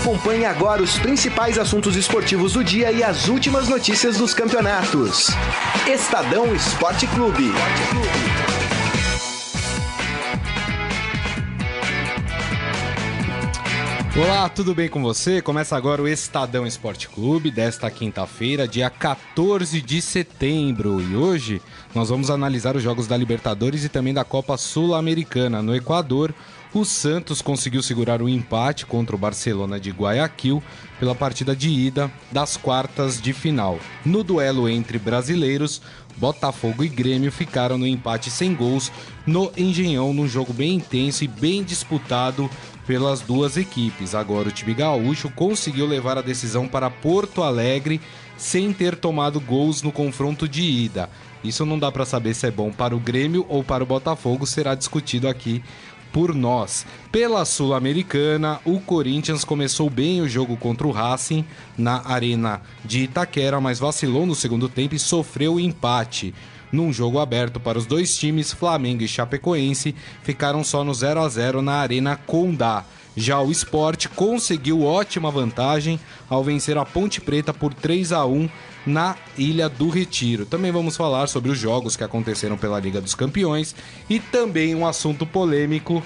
Acompanhe agora os principais assuntos esportivos do dia e as últimas notícias dos campeonatos. Estadão Esporte Clube. Olá, tudo bem com você? Começa agora o Estadão Esporte Clube desta quinta-feira, dia 14 de setembro. E hoje nós vamos analisar os jogos da Libertadores e também da Copa Sul-Americana. No Equador, o Santos conseguiu segurar o empate contra o Barcelona de Guayaquil pela partida de ida das quartas de final. No duelo entre brasileiros, Botafogo e Grêmio ficaram no empate sem gols no Engenhão, num jogo bem intenso e bem disputado pelas duas equipes. Agora o time gaúcho conseguiu levar a decisão para Porto Alegre sem ter tomado gols no confronto de ida. Isso não dá para saber se é bom para o Grêmio ou para o Botafogo, será discutido aqui por nós. Pela Sul-Americana, o Corinthians começou bem o jogo contra o Racing na Arena de Itaquera, mas vacilou no segundo tempo e sofreu o empate. Num jogo aberto para os dois times, Flamengo e Chapecoense ficaram só no 0 a 0 na Arena Condá. Já o Sport conseguiu ótima vantagem ao vencer a Ponte Preta por 3 a 1 na Ilha do Retiro. Também vamos falar sobre os jogos que aconteceram pela Liga dos Campeões e também um assunto polêmico,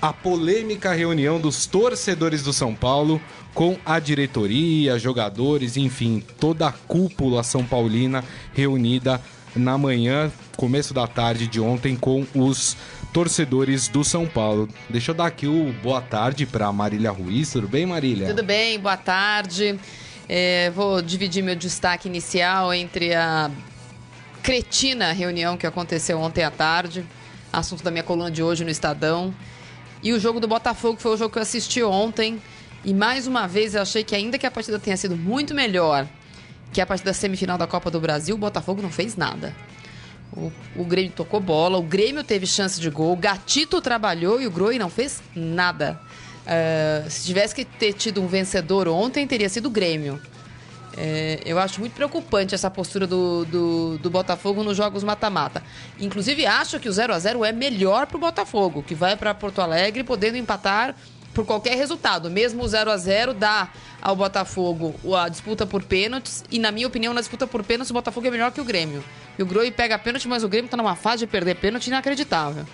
a polêmica reunião dos torcedores do São Paulo com a diretoria, jogadores, enfim, toda a cúpula são paulina reunida na manhã, começo da tarde de ontem, com os torcedores do São Paulo. Deixa eu dar aqui o boa tarde para Marília Ruiz. Tudo bem, Marília? Tudo bem, boa tarde. É, vou dividir meu destaque inicial entre a cretina reunião que aconteceu ontem à tarde, assunto da minha coluna de hoje no Estadão, e o jogo do Botafogo, que foi o jogo que eu assisti ontem. E mais uma vez eu achei que, ainda que a partida tenha sido muito melhor que a partida semifinal da Copa do Brasil, o Botafogo não fez nada. O, o, Grêmio tocou bola, o Grêmio teve chance de gol, o Gatito trabalhou e o Groi não fez nada. Uh, se tivesse que ter tido um vencedor ontem, teria sido o Grêmio. É, eu acho muito preocupante essa postura do, do, do Botafogo nos jogos mata-mata. Inclusive, acho que o 0 a 0 é melhor para o Botafogo, que vai para Porto Alegre podendo empatar por qualquer resultado. Mesmo o 0 a 0 dá ao Botafogo a disputa por pênaltis. E, na minha opinião, na disputa por pênaltis, o Botafogo é melhor que o Grêmio. E o Groi pega pênalti, mas o Grêmio está numa fase de perder pênalti inacreditável.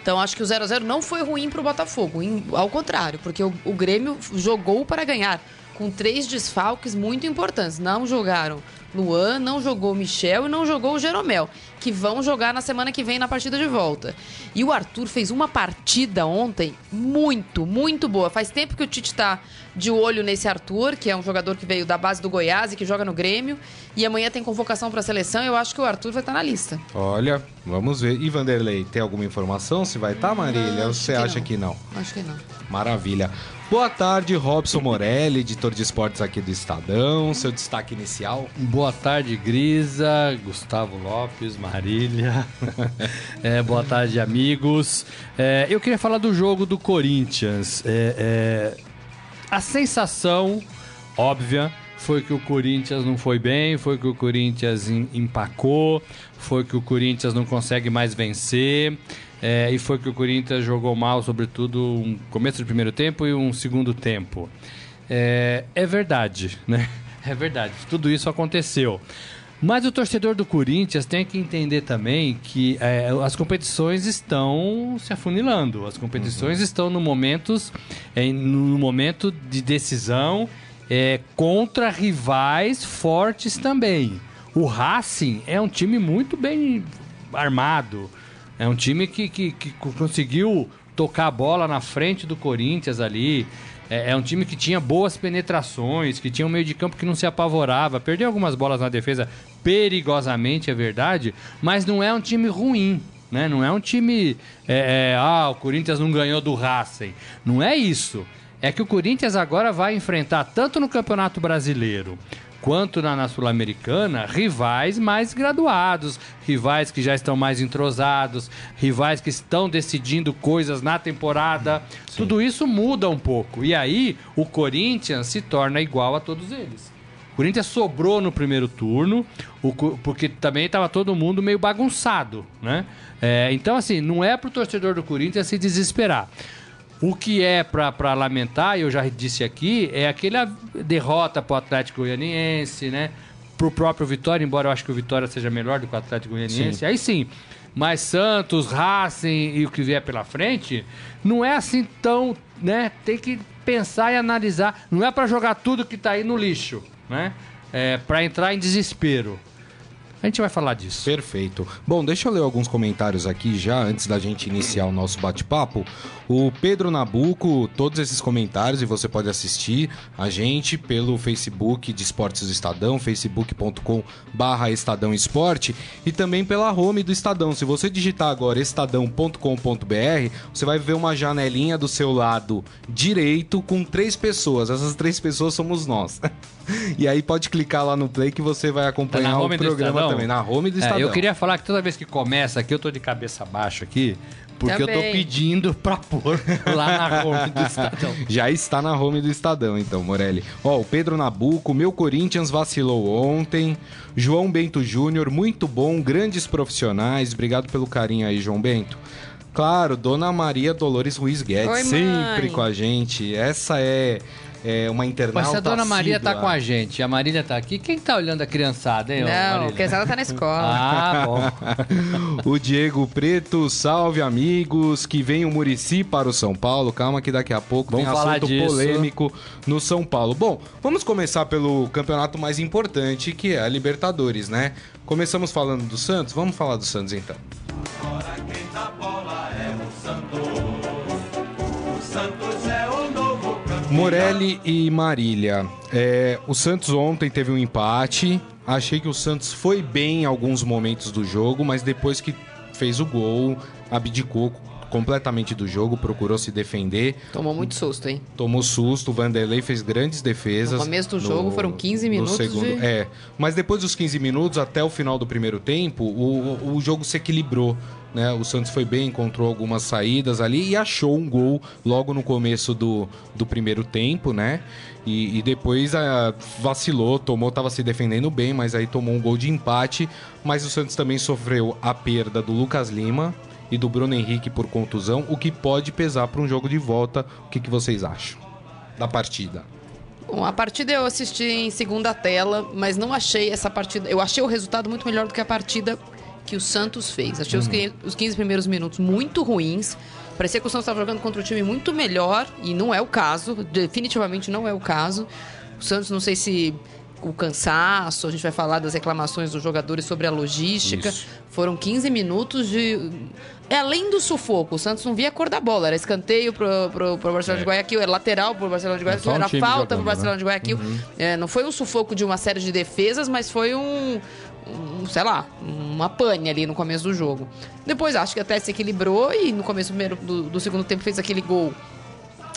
Então, acho que o 0 a 0 não foi ruim para o Botafogo. Ao contrário, porque o, o Grêmio jogou para ganhar com três desfalques muito importantes. Não jogaram Luan, não jogou Michel e não jogou o Jeromel, que vão jogar na semana que vem na partida de volta. E o Arthur fez uma partida ontem muito, muito boa. Faz tempo que o Tite está de olho nesse Arthur, que é um jogador que veio da base do Goiás e que joga no Grêmio. E amanhã tem convocação para a seleção. Eu acho que o Arthur vai estar tá na lista. Olha, vamos ver. E Vanderlei, tem alguma informação se vai estar, tá, Marília? Ou você que acha não. que não? Acho que não. Maravilha. Boa tarde, Robson Morelli, editor de esportes aqui do Estadão. Seu destaque inicial. Boa tarde, Grisa, Gustavo Lopes, Marília. é, boa tarde, amigos. É, eu queria falar do jogo do Corinthians. É, é, a sensação óbvia foi que o Corinthians não foi bem, foi que o Corinthians empacou, foi que o Corinthians não consegue mais vencer. É, e foi que o Corinthians jogou mal, sobretudo um começo do primeiro tempo e um segundo tempo. É, é verdade, né? É verdade, tudo isso aconteceu. Mas o torcedor do Corinthians tem que entender também que é, as competições estão se afunilando. As competições uhum. estão no, momentos, é, no momento de decisão é, contra rivais fortes também. O Racing é um time muito bem armado. É um time que, que, que conseguiu tocar a bola na frente do Corinthians ali. É, é, um time que tinha boas penetrações, que tinha um meio de campo que não se apavorava. Perdeu algumas bolas na defesa perigosamente, é verdade, mas não é um time ruim. Né? Não é um time. É, é, ah, o Corinthians não ganhou do Racing. Não é isso. É que o Corinthians agora vai enfrentar, tanto no Campeonato Brasileiro quanto na, na Sul-Americana, rivais mais graduados, rivais que já estão mais entrosados, rivais que estão decidindo coisas na temporada. Sim. Tudo isso muda um pouco. E aí o Corinthians se torna igual a todos eles. O Corinthians sobrou no primeiro turno, porque também estava todo mundo meio bagunçado, né? É, então, assim, não é para o torcedor do Corinthians se desesperar. O que é para lamentar, eu já disse aqui, é aquela derrota para o Atlético Goianiense, né? Para o próprio Vitória, embora eu acho que o Vitória seja melhor do que o Atlético Goianiense. Sim. Aí sim. Mas Santos, Racing e o que vier pela frente, não é assim tão, né? Tem que pensar e analisar. Não é para jogar tudo que está aí no lixo, né? É para entrar em desespero. A gente vai falar disso. Perfeito. Bom, deixa eu ler alguns comentários aqui já antes da gente iniciar o nosso bate-papo. O Pedro Nabuco, todos esses comentários, e você pode assistir a gente pelo Facebook de Esportes do Estadão, facebook.com barra Estadão Esporte, e também pela home do Estadão. Se você digitar agora estadão.com.br, você vai ver uma janelinha do seu lado direito com três pessoas. Essas três pessoas somos nós. E aí pode clicar lá no play que você vai acompanhar tá o programa também. Na home do Estadão. É, eu queria falar que toda vez que começa aqui, eu tô de cabeça baixa aqui. Porque Também. eu tô pedindo pra pôr lá na home do Estadão. Já está na home do Estadão, então, Morelli. Ó, o Pedro Nabuco, meu Corinthians vacilou ontem. João Bento Júnior, muito bom, grandes profissionais. Obrigado pelo carinho aí, João Bento. Claro, Dona Maria Dolores Ruiz Guedes, Oi, sempre com a gente. Essa é é, uma internauta. Mas a dona Maria tá com a gente, a Marília tá aqui. Quem tá olhando a criançada, hein? Não, a criançada tá na escola. ah, bom. o Diego Preto, salve amigos, que vem o Murici para o São Paulo. Calma que daqui a pouco vamos tem assunto disso. polêmico no São Paulo. Bom, vamos começar pelo campeonato mais importante, que é a Libertadores, né? Começamos falando do Santos, vamos falar do Santos então. Agora quem dá bola Morelli e Marília. É, o Santos ontem teve um empate. Achei que o Santos foi bem em alguns momentos do jogo, mas depois que fez o gol, abdicou completamente do jogo, procurou se defender. Tomou muito susto, hein? Tomou susto, o Vanderlei fez grandes defesas. No começo do no, jogo foram 15 minutos. segundo, de... É, mas depois dos 15 minutos, até o final do primeiro tempo, o, o jogo se equilibrou. Né? O Santos foi bem, encontrou algumas saídas ali e achou um gol logo no começo do, do primeiro tempo, né? E, e depois a, ah, vacilou, tomou, estava se defendendo bem, mas aí tomou um gol de empate. Mas o Santos também sofreu a perda do Lucas Lima, e do Bruno Henrique por contusão, o que pode pesar para um jogo de volta. O que, que vocês acham da partida? Bom, a partida eu assisti em segunda tela, mas não achei essa partida. Eu achei o resultado muito melhor do que a partida que o Santos fez. Achei uhum. os, 15, primeiros minutos muito ruins. Parecia que o Santos estava jogando contra um time muito melhor, e não é o caso, definitivamente não é o caso. O Santos, não sei se o cansaço, a gente vai falar das reclamações dos jogadores sobre a logística. Isso. Foram 15 minutos de. É além do sufoco, o Santos não via a cor da bola. Era escanteio pro, pro, pro Barcelona é. de Guayaquil, era lateral pro Barcelona de Guayaquil, era falta jogando, pro Barcelona né? de Guayaquil. Uhum. É, não foi um sufoco de uma série de defesas, mas foi um, um, sei lá, uma pane ali no começo do jogo. Depois acho que até se equilibrou e no começo do, do, do segundo tempo fez aquele gol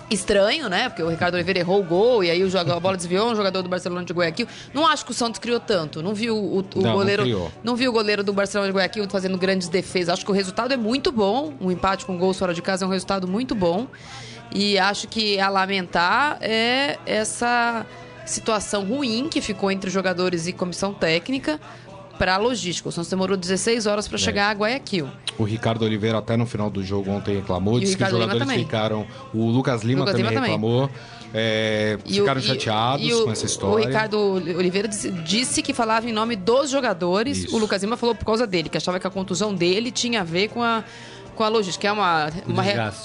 estranho, né? Porque o Ricardo Oliveira errou o gol e aí o jogador, a bola desviou, um jogador do Barcelona de Guayaquil. Não acho que o Santos criou tanto. Não vi o, o, não, goleiro. Não, não, vi o goleiro do Barcelona de Guayaquil fazendo grandes defesas. Acho que o resultado é muito bom. Um empate com gols fora de casa é um resultado muito bom. E acho que a lamentar é essa situação ruim que ficou entre jogadores e comissão técnica para a logística. O Santos demorou 16 horas para é. chegar a Guayaquil. O Ricardo Oliveira até no final do jogo ontem reclamou, disse que os jogadores ficaram. O Lucas Lima Lucas também Lima reclamou. É, ficaram o, chateados e, e com essa história. O Ricardo Oliveira disse, disse, que falava em nome dos jogadores. Isso. O Lucas Lima falou por causa dele, que achava que a contusão dele tinha a ver com a com a logística, que é uma, uma,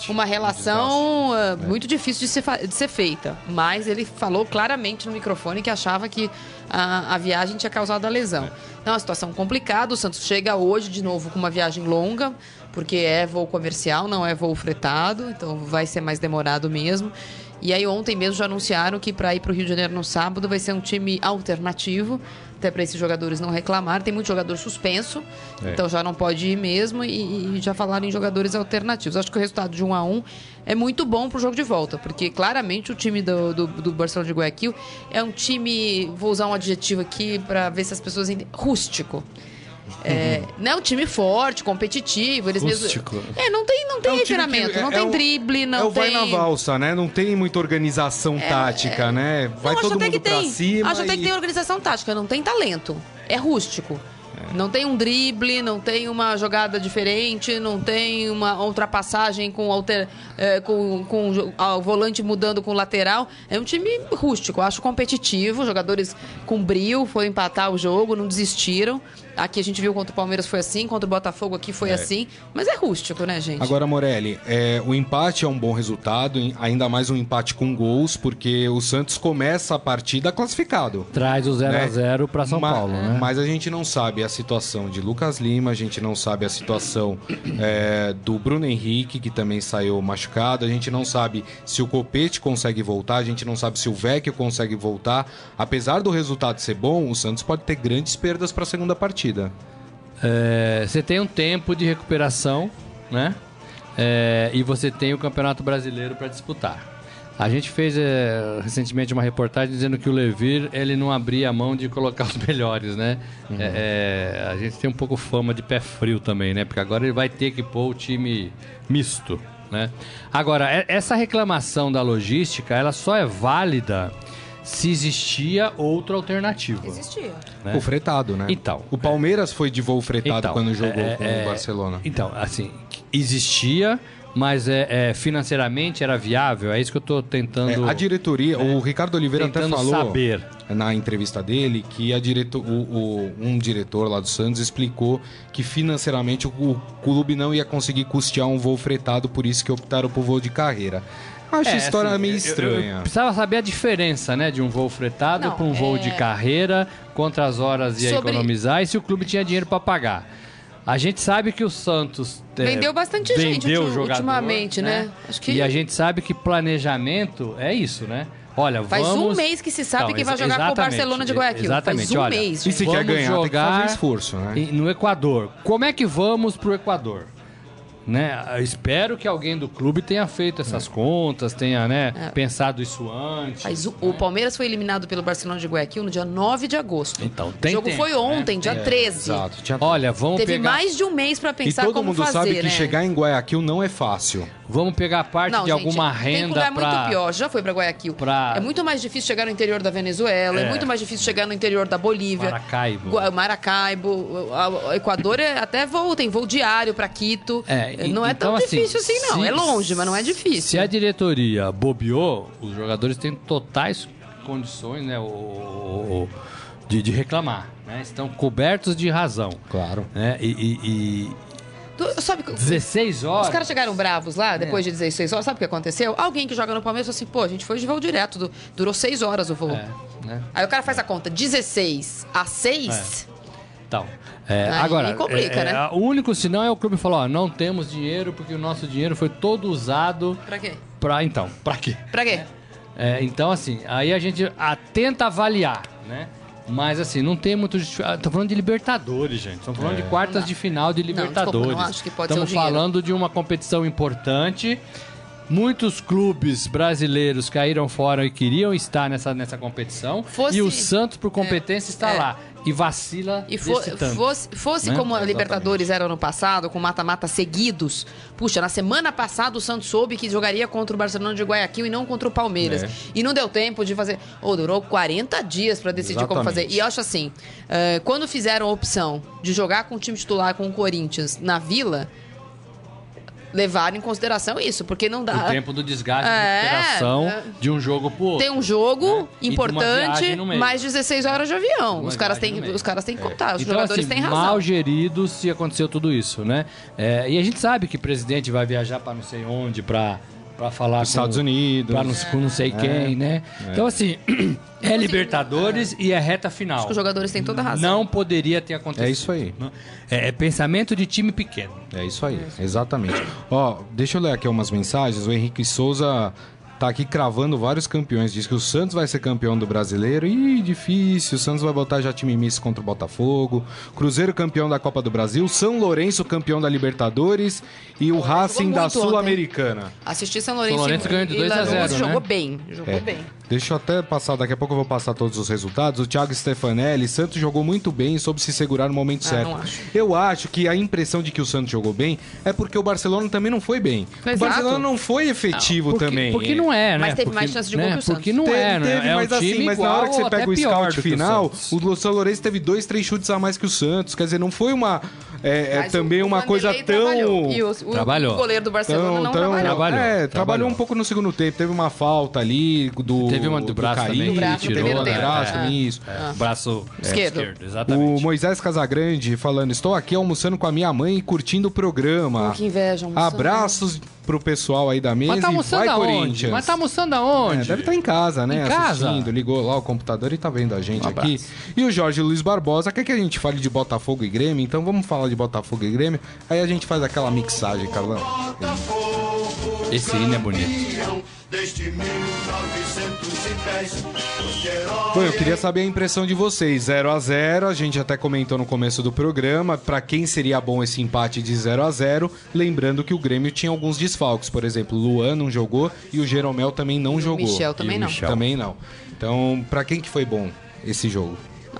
uma relação uh, muito difícil de ser, de ser feita. Mas ele falou claramente no microfone que achava que a, a viagem tinha causado a lesão. É. Então, é uma situação complicada. O Santos chega hoje de novo com uma viagem longa, porque é voo comercial, não é voo fretado, então vai ser mais demorado mesmo. E aí ontem mesmo já anunciaram que para ir para o Rio de Janeiro no sábado vai ser um time alternativo até para esses jogadores não reclamar. Tem muito jogador suspenso, é. então já não pode ir mesmo. E, e, já falaram em jogadores alternativos. Acho que o resultado de 1 um a 1 um é muito bom para o jogo de volta, porque claramente o time do, do, do, Barcelona de Guayaquil é um time, vou usar um adjetivo aqui para ver se as pessoas entendem, rústico. É, não é um time forte, competitivo. Eles Rústico. mesmo. É, não tem, não tem é um refinamento, não é, tem drible, não é o tem. vai na valsa, né? Não tem muita organização é, tática, né? Vai não, todo mundo pra tem. cima. Acho e... até que tem organização tática, não tem talento. É rústico. Não tem um drible, não tem uma jogada diferente, não tem uma ultrapassagem com, alter, é, com, com o volante mudando com o lateral. É um time rústico, acho competitivo. Jogadores com brio, foram empatar o jogo, não desistiram. Aqui a gente viu contra o Palmeiras foi assim, contra o Botafogo aqui foi é. assim. Mas é rústico, né, gente? Agora, Morelli, é, o empate é um bom resultado, ainda mais um empate com gols, porque o Santos começa a partida classificado. Traz o 0x0 né? Zero para São Paulo, né? Mas a gente não sabe a situação de Lucas Lima, a gente não sabe a situação é, do Bruno Henrique, que também saiu machucado, a gente não sabe se o Copete consegue voltar, a gente não sabe se o Vecchio consegue voltar. Apesar do resultado ser bom, o Santos pode ter grandes perdas para a segunda partida partida? É, você tem um tempo de recuperação, né? É, e você tem o Campeonato Brasileiro para disputar. A gente fez é, recentemente uma reportagem dizendo que o Levir ele não abria a mão de colocar os melhores, né? Uhum. É, é, a gente tem um pouco fama de pé frio também, né? Porque agora ele vai ter que pôr o time misto, né? Agora, é, essa reclamação da logística, ela só é válida se existia outra alternativa. Existia. Né? O fretado, né? Então. O Palmeiras é... foi de voo fretado então, quando jogou é, com o é, Barcelona. Então, assim, existia, mas é, é, financeiramente era viável. É isso que eu estou tentando. É, a diretoria, o Ricardo Oliveira até falou saber. na entrevista dele que a direto, o, o, um diretor lá do Santos explicou que financeiramente o, o clube não ia conseguir custear um voo fretado, por isso que optaram por voo de carreira. Acho é, a história assim, meio estranha. Eu, eu precisava saber a diferença, né, de um voo fretado para um voo de é- carreira, quantas horas ia Sobre... economizar e se o clube tinha dinheiro para pagar. A gente sabe que o Santos é, vendeu bastante vendeu gente jogador, ultimamente, né? né? Acho que... E a gente sabe que planejamento é isso, né? Olha, Faz vamos... um mês que se sabe então, que vai jogar com o Barcelona de Guayaquil. Exatamente. Faz um Olha, mês. E se quer ganhar, jogar tem que fazer esforço, né? No Equador. Como é que vamos pro Equador? Né? Espero que alguém do clube tenha feito essas é. contas, tenha né, é. pensado isso antes. Mas o, né? o, Palmeiras foi eliminado pelo Barcelona de Guayaquil no dia 9 de agosto. Então, tem O jogo tempo, foi né? ontem, né? dia é, 13. Exato. Tinha... Olha, vamos Teve pegar... mais de um mês para pensar como fazer, E todo mundo sabe que né? chegar em Guayaquil não é fácil. Vamos pegar parte não, de gente, alguma renda Tem lugar pra... muito pior. Já foi para Guayaquil. Pra... É muito mais difícil chegar no interior da Venezuela, é. é. muito mais difícil chegar no interior da Bolívia. Maracaibo. Maracaibo. O Equador é até voo, tem voo diário para Quito. É, não é então, tão assim, difícil assim, não. Se, é longe, mas não é difícil. Se a diretoria bobeou, os jogadores têm totais condições, né? O, o, de, de reclamar. Né? Estão cobertos de razão. Claro. Né? e, e, e Tu, sabe, 16 horas. Os caras chegaram bravos lá, depois é. de 16 horas. Sabe o que aconteceu? Alguém que joga no Palmeiras falou assim: pô, a gente foi de voo direto, do, durou 6 horas o voo. É, né? Aí o cara faz a conta: 16 a 6. É. Então, é, agora, complica, é, né? o único sinal é o clube falou: ó, não temos dinheiro porque o nosso dinheiro foi todo usado. Pra quê? Pra, então, pra quê? Pra quê? É, então, assim, aí a gente tenta avaliar, né? Mas assim, não tem muito. Estamos ah, falando de Libertadores, gente. Estamos falando é. de quartas de final de Libertadores. Não, desculpa, não acho que pode Estamos ser falando de uma competição importante. Muitos clubes brasileiros caíram fora e queriam estar nessa, nessa competição. Fosse... E o Santos, por competência, é, está é. lá e vacila e fo fosse, fosse né? como a Libertadores era no passado, com mata-mata seguidos. Puxa, na semana passada o Santos soube que jogaria contra o Barcelona de Guayaquil e não contra o Palmeiras. É. E não deu tempo de fazer. Ou oh, durou 40 dias para decidir Exatamente. como fazer. E eu acho assim, uh, quando fizeram a opção de jogar com o time titular com o Corinthians na Vila, levar em consideração isso, porque não dá. O tempo do desgaste é, de recuperação é, de um jogo pro outro. Tem um jogo né? importante, mais 16 horas de avião. Os caras, têm, os caras têm que contar, os então, jogadores assim, têm razão. Mal gerido se aconteceu tudo isso, né? É, e a gente sabe que o presidente vai viajar para não sei onde, para para falar com Estados Unidos, para não, com não sei é. quem, né? É. Então assim, é Libertadores e é reta final. Acho que os jogadores têm toda a razão. Não poderia ter acontecido. É isso aí. É, é pensamento de time pequeno. É isso aí, exatamente. Ó, deixa eu ler aqui umas mensagens. O Henrique Souza tá aqui cravando vários campeões. Diz que o Santos vai ser campeão do brasileiro. Ih, difícil. O Santos vai botar já time misto contra o Botafogo. Cruzeiro campeão da Copa do Brasil. São Lourenço campeão da Libertadores. E o Racing da Sul-Americana. Assisti São Lourenço. São Lourenço ganhou de 2 a 0 né? Jogou bem. Jogou é. bem. Deixa eu até passar, daqui a pouco eu vou passar todos os resultados. O Thiago Stefanelli, Santos jogou muito bem e soube se segurar no momento Ah, certo. não acho. Eu acho que a impressão de que o Santos jogou bem é porque o Barcelona também não foi bem. O Exato. Barcelona não foi efetivo Porque, também. porque não é, né? Mas teve porque, mais chance de gol né? que o Santos. Porque não Teve, é, né? teve, é mas um assim, time mas na hora que você pega o scout o final, o São Lourenço teve dois, três chutes a mais que o Santos. Quer dizer, não foi uma. É, é também o- o uma coisa tão. trabalhou. E o, o- Trabalhou. o goleiro do Barcelona Tão, não tão, trabalhou. Trabalhou, É, trabalhou trabalhou. um pouco no segundo tempo. Teve uma falta ali do. Teve uma do braço também, Do braço, teve braço, É. isso. É, braço Esquerdo. esquerdo. exatamente. O Moisés Casagrande falando: Estou aqui almoçando com a minha mãe e curtindo o programa. Oh, que inveja, almoçando. Abraços pro pessoal aí da mesa Mas tá almoçando vai aonde? Corinthians. Mas tá almoçando É, aonde? deve estar em casa, né? Em casa? Assistindo, ligou lá o computador e tá vendo a gente Um aqui. E o Jorge Luiz Barbosa quer que a gente fale de Botafogo e Grêmio, então vamos falar de Botafogo e Grêmio. Aí a gente faz aquela mixagem, Carlão. Esse hino é bonito. Desde 1910, os heróis Bom, eu queria saber a impressão de vocês. 0 a 0 a gente até comentou no começo do programa. Pra quem seria bom esse empate de 0 a 0 Lembrando que o Grêmio tinha alguns desfalques. Por exemplo, o Luan não jogou e o Jeromel também não jogou. Michel também E o não. Michel Também não. Então, pra quem que foi bom esse jogo?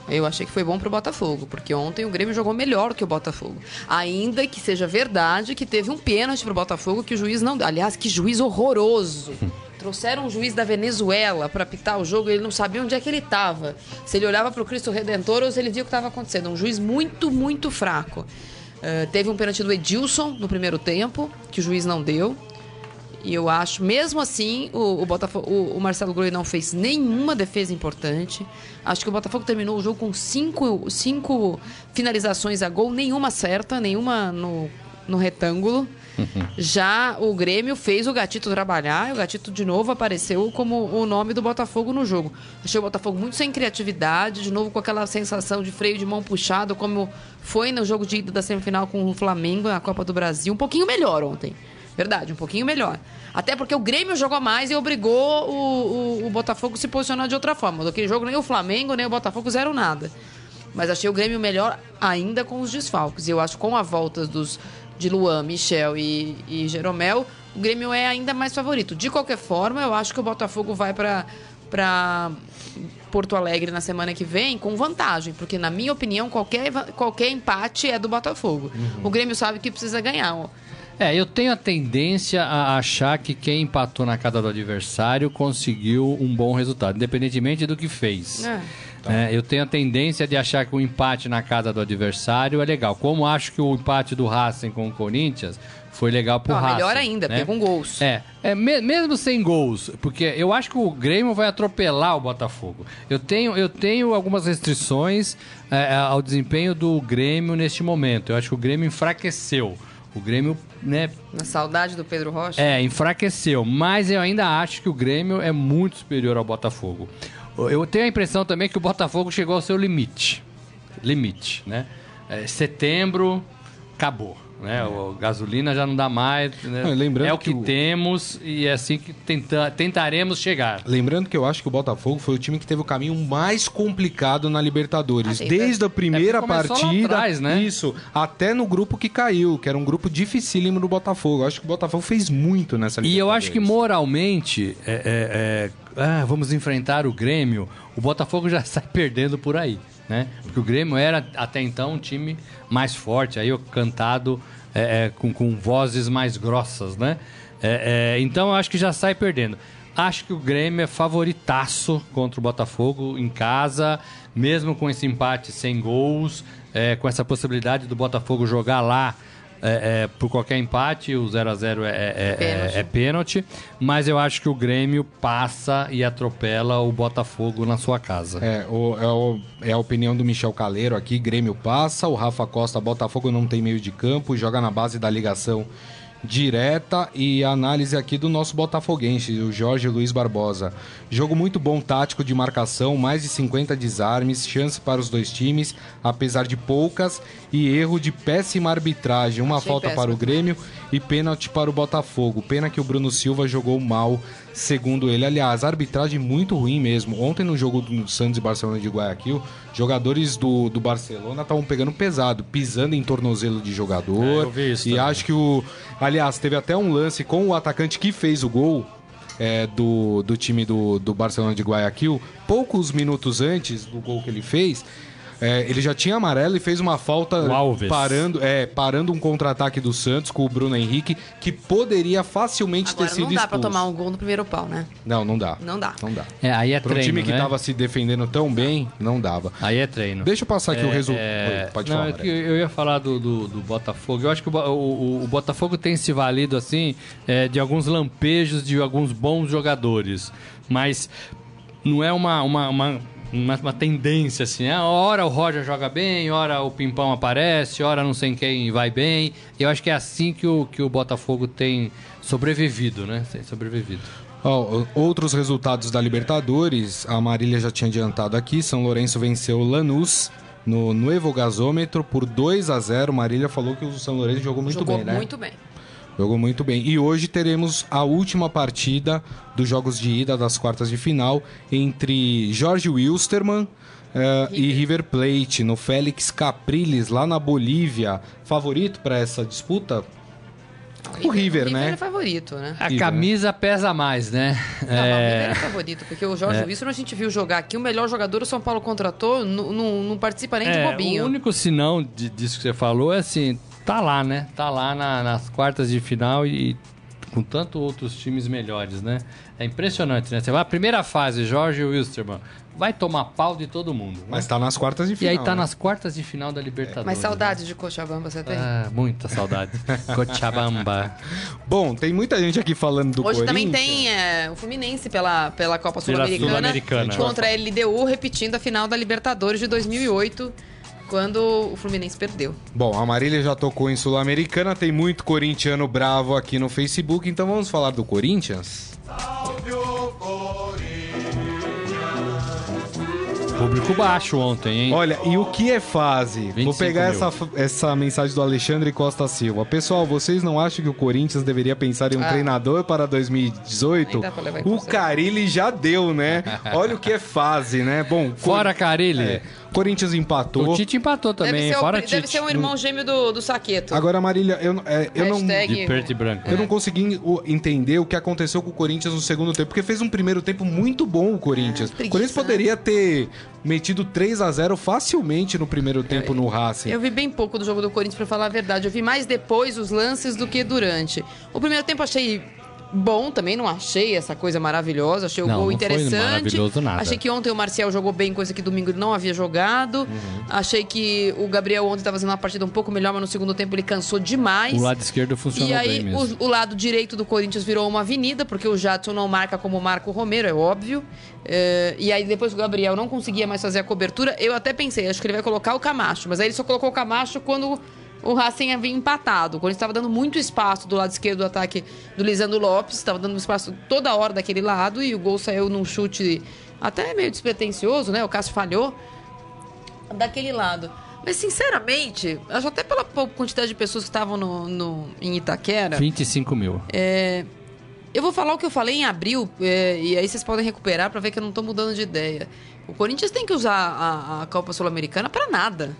Eu achei que foi bom pro Botafogo, porque ontem o Grêmio jogou melhor que o Botafogo. Ainda que seja verdade que teve um pênalti pro Botafogo que o juiz não. Aliás, que juiz horroroso. Trouxeram um juiz da Venezuela para pitar o jogo ele não sabia onde é que ele estava. Se ele olhava pro Cristo Redentor ou se ele via o que estava acontecendo. Um juiz muito, muito fraco. Eh, teve um pênalti do Edilson no primeiro tempo, que o juiz não deu. E eu acho, mesmo assim, o, o Botafogo, o, o Marcelo Groi não fez nenhuma defesa importante. Acho que o Botafogo terminou o jogo com cinco, cinco finalizações a gol, nenhuma certa, nenhuma no, no retângulo. Já o Grêmio fez o Gatito trabalhar, e o Gatito de novo apareceu como o nome do Botafogo no jogo. Achei o Botafogo muito sem criatividade, de novo com aquela sensação de freio de mão puxado, como foi no jogo de ida da semifinal com o Flamengo na Copa do Brasil. Um pouquinho melhor ontem. Verdade, um pouquinho melhor. Até porque o Grêmio jogou mais e obrigou o, o, o Botafogo a se posicionar de outra forma. Daquele jogo nem o Flamengo, nem o Botafogo zero nada. Mas achei o Grêmio melhor ainda com os desfalques. E eu acho que com a volta dos, de Luan, Michel e, e Jeromel, o Grêmio é ainda mais favorito. De qualquer forma, eu acho que o Botafogo vai para para Porto Alegre na semana que vem com vantagem, porque na minha opinião qualquer, qualquer empate é do Botafogo. O Grêmio sabe que precisa ganhar. É, eu tenho a tendência a achar que quem empatou na casa do adversário conseguiu um bom resultado, independentemente do que fez. É. É, eu tenho a tendência de achar que o empate na casa do adversário é legal. Como acho que o empate do Racing com o Corinthians foi legal pro Ó, Racing. melhor ainda, né? porque com gols. É, é me- mesmo sem gols, porque eu acho que o Grêmio vai atropelar o Botafogo. Eu tenho, eu tenho algumas restrições é, ao desempenho do Grêmio neste momento. Eu acho que o Grêmio enfraqueceu. O Grêmio, né, Na saudade do Pedro Rocha. é, enfraqueceu, mas eu ainda acho que o Grêmio é muito superior ao Botafogo. Eu tenho a impressão também que o Botafogo chegou ao seu limite. Limite, né? É, setembro, acabou. Né? O gasolina já não dá mais. né? É, lembrando é o que, que o- temos e é assim que tenta- tentaremos chegar. Lembrando que eu acho que o Botafogo foi o time que teve o caminho mais complicado na Libertadores. Ah, Desde a primeira É partida, atrás, né? isso, até no grupo que caiu, que era um grupo dificílimo do Botafogo. Eu acho que o Botafogo fez muito nessa E eu acho que Libertadores. moralmente, é, é, é, ah, vamos enfrentar o Grêmio, o Botafogo já sai perdendo por aí, né? Porque o Grêmio era até então um time mais forte, aí cantado é, é, com, com vozes mais grossas, né? É, é, então eu acho que já sai perdendo. Acho que o Grêmio é favoritaço contra o Botafogo em casa, mesmo com esse empate sem gols, é, com essa possibilidade do Botafogo jogar lá é, é, por qualquer empate, o 0 a 0 é, é, é- Pênalti. é pênalti, mas eu acho que o Grêmio passa e atropela o Botafogo na sua casa. É, o- é, o- é a opinião do Michel Caleiro aqui. Grêmio passa, o Rafa Costa, Botafogo não tem meio de campo, joga na base da ligação direta e análise aqui do nosso botafoguense, o Jorge Luiz Barbosa. Jogo muito bom tático de marcação, mais de 50 desarmes, chance para os dois times, apesar de poucas, e erro de péssima arbitragem, uma Achei falta péssimo. para o Grêmio e pênalti para o Botafogo. Pena que o Bruno Silva jogou mal, segundo ele. Aliás, arbitragem muito ruim mesmo. Ontem no jogo do Santos e Barcelona de Guayaquil, jogadores do, do Barcelona estavam pegando pesado, pisando em tornozelo de jogador. É, eu vi isso e também. acho que o. Aliás, teve até um lance com o atacante que fez o gol. é, do, do time do, do Barcelona de Guayaquil, poucos minutos antes do gol que ele fez, é, ele já tinha amarelo e fez uma falta O Alves. parando, é, parando um contra-ataque do Santos com o Bruno Henrique, que poderia facilmente Agora, ter sido não dá pra expulso. tomar um gol no primeiro pau, né? Não, não dá. Não dá. Não dá. É, aí é Para um treino, time que né? tava se defendendo tão bem, não dava. Aí é treino. Deixa eu passar aqui o É, resultado. é, Pode não, falar. é que eu ia falar do, do, do Botafogo. Eu acho que o, o- o- o Botafogo tem se valido assim é, de alguns lampejos de alguns bons jogadores, mas não é uma, uma, uma, uma, uma tendência assim. Ah, hora o Roger joga bem, hora o Pimpão aparece, hora não sei quem vai bem. Eu acho que é assim que o, que o Botafogo tem sobrevivido, né? Tem sobrevivido. Ó, outros resultados da Libertadores, a Marília já tinha adiantado aqui. São Lourenço venceu o Lanús no Nuevo Gasômetro por 2 a 0 Marília falou que o São Lourenço jogou muito Jogou bem, né? muito bem. Jogou muito bem. E hoje teremos a última partida dos jogos de ida das quartas de final entre Jorge Wilstermann eh, e River Plate no Félix Capriles, lá na Bolívia. Favorito para essa disputa? O River, né? é favorito, né? A River, camisa pesa mais, né? Não, mas o River é favorito, porque o Jorge Wilson a gente viu jogar aqui, o melhor jogador o São Paulo contratou, não, não, participa nem de É, bobinho. O único sinal de- disso que você falou é assim, tá lá, né? Tá lá na- nas quartas de final e com tanto outros times melhores, né? É impressionante, né? Você vai a primeira fase, Jorge Wilstermann, vai tomar pau de todo mundo. né? Mas tá nas quartas de e final. aí tá né? nas quartas de final da Libertadores. Mas saudade de Cochabamba você tem? Né? Ah, muita saudade. Cochabamba. Bom, tem muita gente aqui falando do Hoje Corinthians. também tem é, o Fluminense pela, pela Copa Sul-Americana Sul-Americana. contra a LDU, repetindo a final da Libertadores de 2008, quando o Fluminense perdeu. Bom, a Marília já tocou em Sul-Americana, tem muito corintiano bravo aqui no Facebook, então vamos falar do Corinthians? Público baixo ontem, hein? Olha, e o que é fase? Vou 25 pegar mil. essa, essa mensagem do Alexandre Costa Silva. Pessoal, vocês não acham que o Corinthians deveria pensar em um Ah. treinador para 2018? Nem dá pra levar em O. Carilli já deu, né? Olha o que é fase, né? Bom, Fora Cor- Carilli. é, Corinthians empatou. O Tite empatou também, deve, ser o fora pri- deve Tite. ser um irmão gêmeo do, do Saqueto. Agora, Marília, eu, é, eu não... De preto e branco. Eu não consegui entender o que aconteceu com o Corinthians no segundo tempo, porque fez um primeiro tempo muito bom o Corinthians. Ah, o Corinthians poderia ter metido 3 a 0 facilmente no primeiro tempo no Racing. Eu vi bem pouco do jogo do Corinthians, pra falar a verdade. Eu vi mais depois os lances do que durante. O primeiro tempo eu achei bom também, não achei essa coisa maravilhosa. Achei o Não, gol não foi interessante. maravilhoso nada. Achei que ontem o Marcial jogou bem, coisa que domingo ele não havia jogado. Uhum. Achei que o Gabriel ontem estava fazendo uma partida um pouco melhor, mas no segundo tempo ele cansou demais. O lado esquerdo funcionou E aí, bem mesmo. o, o lado direito do Corinthians virou uma avenida, porque o Jadson não marca como marca o Romero, é óbvio. É, e aí, depois o Gabriel não conseguia mais fazer a cobertura, eu até pensei, acho que ele vai colocar o Camacho. Mas aí ele só colocou o Camacho quando o Racing havia empatado. O Corinthians estava dando muito espaço do lado esquerdo do ataque do Lisandro Lopes, estava dando espaço toda hora daquele lado, e o gol saiu num chute até meio despretensioso, né? O Cássio falhou daquele lado. Mas, sinceramente, acho até pela quantidade de pessoas que estavam no, no- em Itaquera. 25 mil. É, eu vou falar o que eu falei em abril, é, e aí vocês podem recuperar pra ver que eu não tô mudando de ideia. O Corinthians tem que usar a, a Copa Sul-Americana pra nada.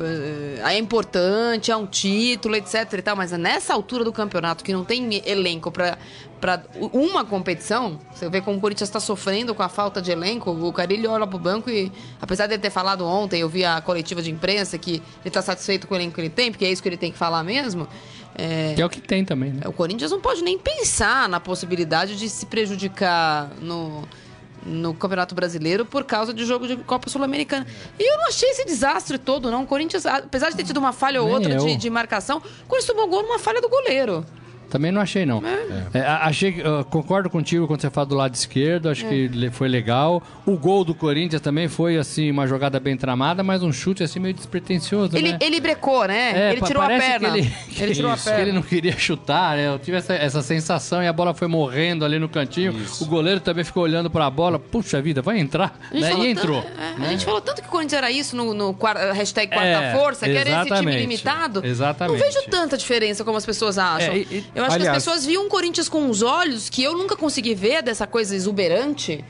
É, é importante, é um título, etc e tal, mas nessa altura do campeonato, que não tem elenco pra, pra uma competição, você vê como o Corinthians está sofrendo com a falta de elenco, o Carilho olha pro banco e, apesar de ele ter falado ontem, eu vi a coletiva de imprensa que ele está satisfeito com o elenco que ele tem, porque é isso que ele tem que falar mesmo. É, Que é o que tem também, né? o Corinthians não pode nem pensar na possibilidade de se prejudicar no, no Campeonato Brasileiro por causa de jogo de Copa Sul-Americana. E eu não achei esse desastre todo, não. O Corinthians, apesar de ter tido uma falha ou outra de, de marcação, o Corinthians tomou gol numa falha do goleiro. Também não achei, não. É, a- achei, que- eu concordo contigo quando você fala do lado esquerdo, É. acho que le- foi legal. O gol do Corinthians também foi, assim, uma jogada bem tramada, mas um chute, assim, meio despretensioso, Ele, né? ele brecou, né? É, ele tirou a perna. Que ele, ele tirou Isso, a que ele perna. não queria chutar, né? Eu tive essa, essa sensação e a bola foi morrendo ali no cantinho. O goleiro também ficou olhando pra bola. Puxa vida, vai entrar. A Né? E entrou. tanto- é, né? A gente falou tanto que o Corinthians era isso no, no hashtag quarta É, força, que era esse time exatamente. limitado. Exatamente. Não vejo tanta diferença como as pessoas acham. É, e- e- eu acho que aliás- as pessoas viam o Corinthians com uns olhos que eu nunca consegui ver dessa coisa exuberante.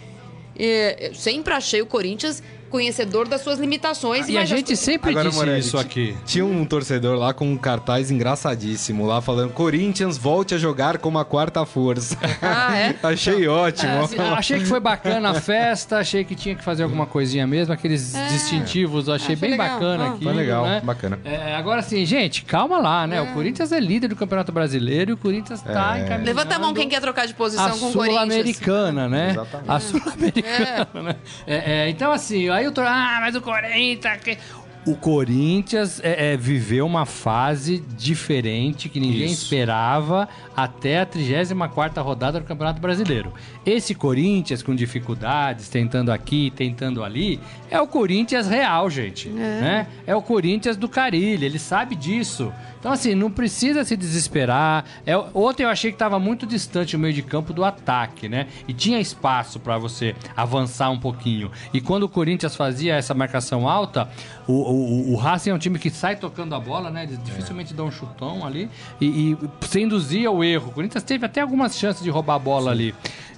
E eu sempre achei o Corinthians conhecedor das suas limitações. E a gente sempre Agora, disse Morelli, isso aqui. Tinha um torcedor lá com um cartaz engraçadíssimo lá falando Corinthians volte a jogar como a quarta força. Ah, é? Achei ótimo. Ah, achei que foi bacana a festa, achei que tinha que fazer alguma coisinha mesmo, aqueles distintivos, eu achei foi bem legal. bacana Ah. aqui. Foi legal, né? bacana. É, agora sim, gente, calma lá, né? O Corinthians é líder do Campeonato Brasileiro e o Corinthians tá encaminhando. Levanta a mão quem quer trocar de a posição com o Corinthians. Sul-Americana, né? Exatamente. A Sul-Americana, né? É, é, então, assim, aí eu tô. Ah, mas o Corinthians. que-" O Corinthians é, é, viveu uma fase diferente que ninguém Isso. esperava até a 34 rodada do Campeonato Brasileiro. Esse Corinthians com dificuldades, tentando aqui, tentando ali, é o Corinthians real, gente. Né? É o Corinthians do Carilho, ele sabe disso. Então, assim, não precisa se desesperar. É, ontem eu achei que estava muito distante o meio de campo do ataque, né? E tinha espaço para você avançar um pouquinho. E quando o Corinthians fazia essa marcação alta, o, o, o Racing é um time que sai tocando a bola, né? Eles dificilmente dão um chutão ali. E, e você induzia o erro. O Corinthians teve até algumas chances de roubar a bola ali.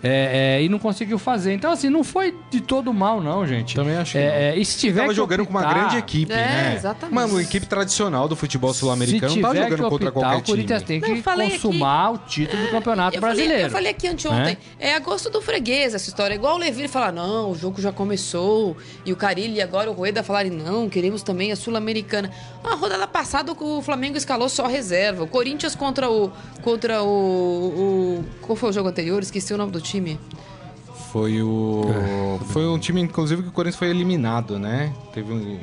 É, é, e não conseguiu fazer. Então, assim, não foi de todo mal, não, gente. Também acho que É, é, e se tiver Tava jogando com uma optar- grande equipe, É, né? exatamente. Mano, uma equipe tradicional do futebol sul-americano Se não tá jogando que contra optar, qualquer o Corinthians time. tem que falei consumar o título do Campeonato Eu falei, Brasileiro. eu falei aqui anteontem, Né? é a gosto do freguês essa história. Igual o Levi falar, não, o jogo já começou. E o Carilli e agora o Rueda falarem, não, queremos também a Sul-Americana. A rodada passada o Flamengo escalou só reserva. O Corinthians contra o. Contra o, o. Qual foi o jogo anterior? Esqueci o nome do time. Foi o. Foi um time, inclusive, que o Corinthians foi eliminado, né? Teve um.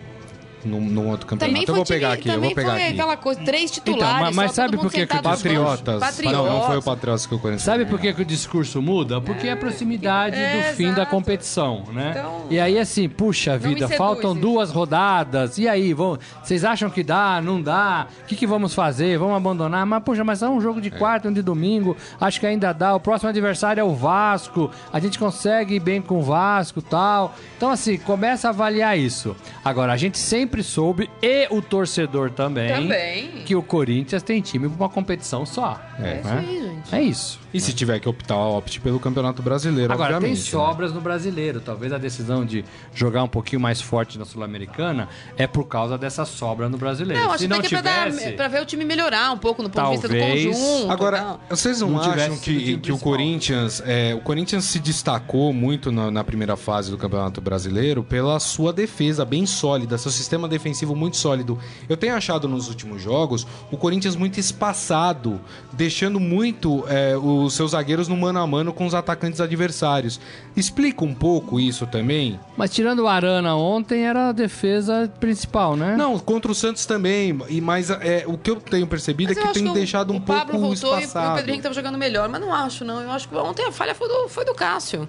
Num, num outro campeonato. Também eu vou pegar time, aqui, eu vou pegar foi aqui. aquela coisa, três titulares. Então, mas- mas só sabe por que que o Patriotas. bancos. Não, não foi o Patriotas que o Corinthians Sabe por que, que o discurso muda? Porque é a proximidade É, do fim da exato. competição, né? Então, e aí, assim, puxa vida, seduz faltam isso. duas rodadas. E aí, vão, vocês acham que dá? Não dá? O que, que vamos fazer? Vamos abandonar? Mas, puxa, mas é um jogo de quarta, um de domingo. Acho que ainda dá. O próximo adversário é o Vasco. A gente consegue ir bem com o Vasco tal. Então, assim, começa a avaliar isso. Agora, a gente sempre soube, e o torcedor também, Também. que o Corinthians tem time pra uma competição só. É. isso né? aí, gente. É isso. E se tiver que optar, opte pelo Campeonato Brasileiro, Agora, tem obviamente. né? sobras no brasileiro. Talvez a decisão de jogar um pouquinho mais forte na Sul-Americana é por causa dessa sobra no brasileiro. Não, acho Se que não tem que é pra, tivesse... dar, pra ver o time melhorar um pouco no ponto de vista do Talvez. conjunto. Agora, vocês não, Não tivesse acham o que, que o. Corinthians é, o Corinthians se destacou muito na, na primeira fase do Campeonato Brasileiro pela sua defesa bem sólida, seu sistema defensivo muito sólido. Eu tenho achado nos últimos jogos o Corinthians muito espaçado, deixando muito é, os seus zagueiros no mano a mano com os atacantes adversários. Explica um pouco isso também. Mas tirando o Arana ontem, era a defesa principal, né? Não, contra o Santos também. E mas é, o que eu tenho percebido Mas é que acho tem o- deixado um o Pablo pouco voltou e o espaçado. Pedro Henrique tava jogando melhor, mas não acho, não. Eu acho que ontem a falha foi do, foi do Cássio.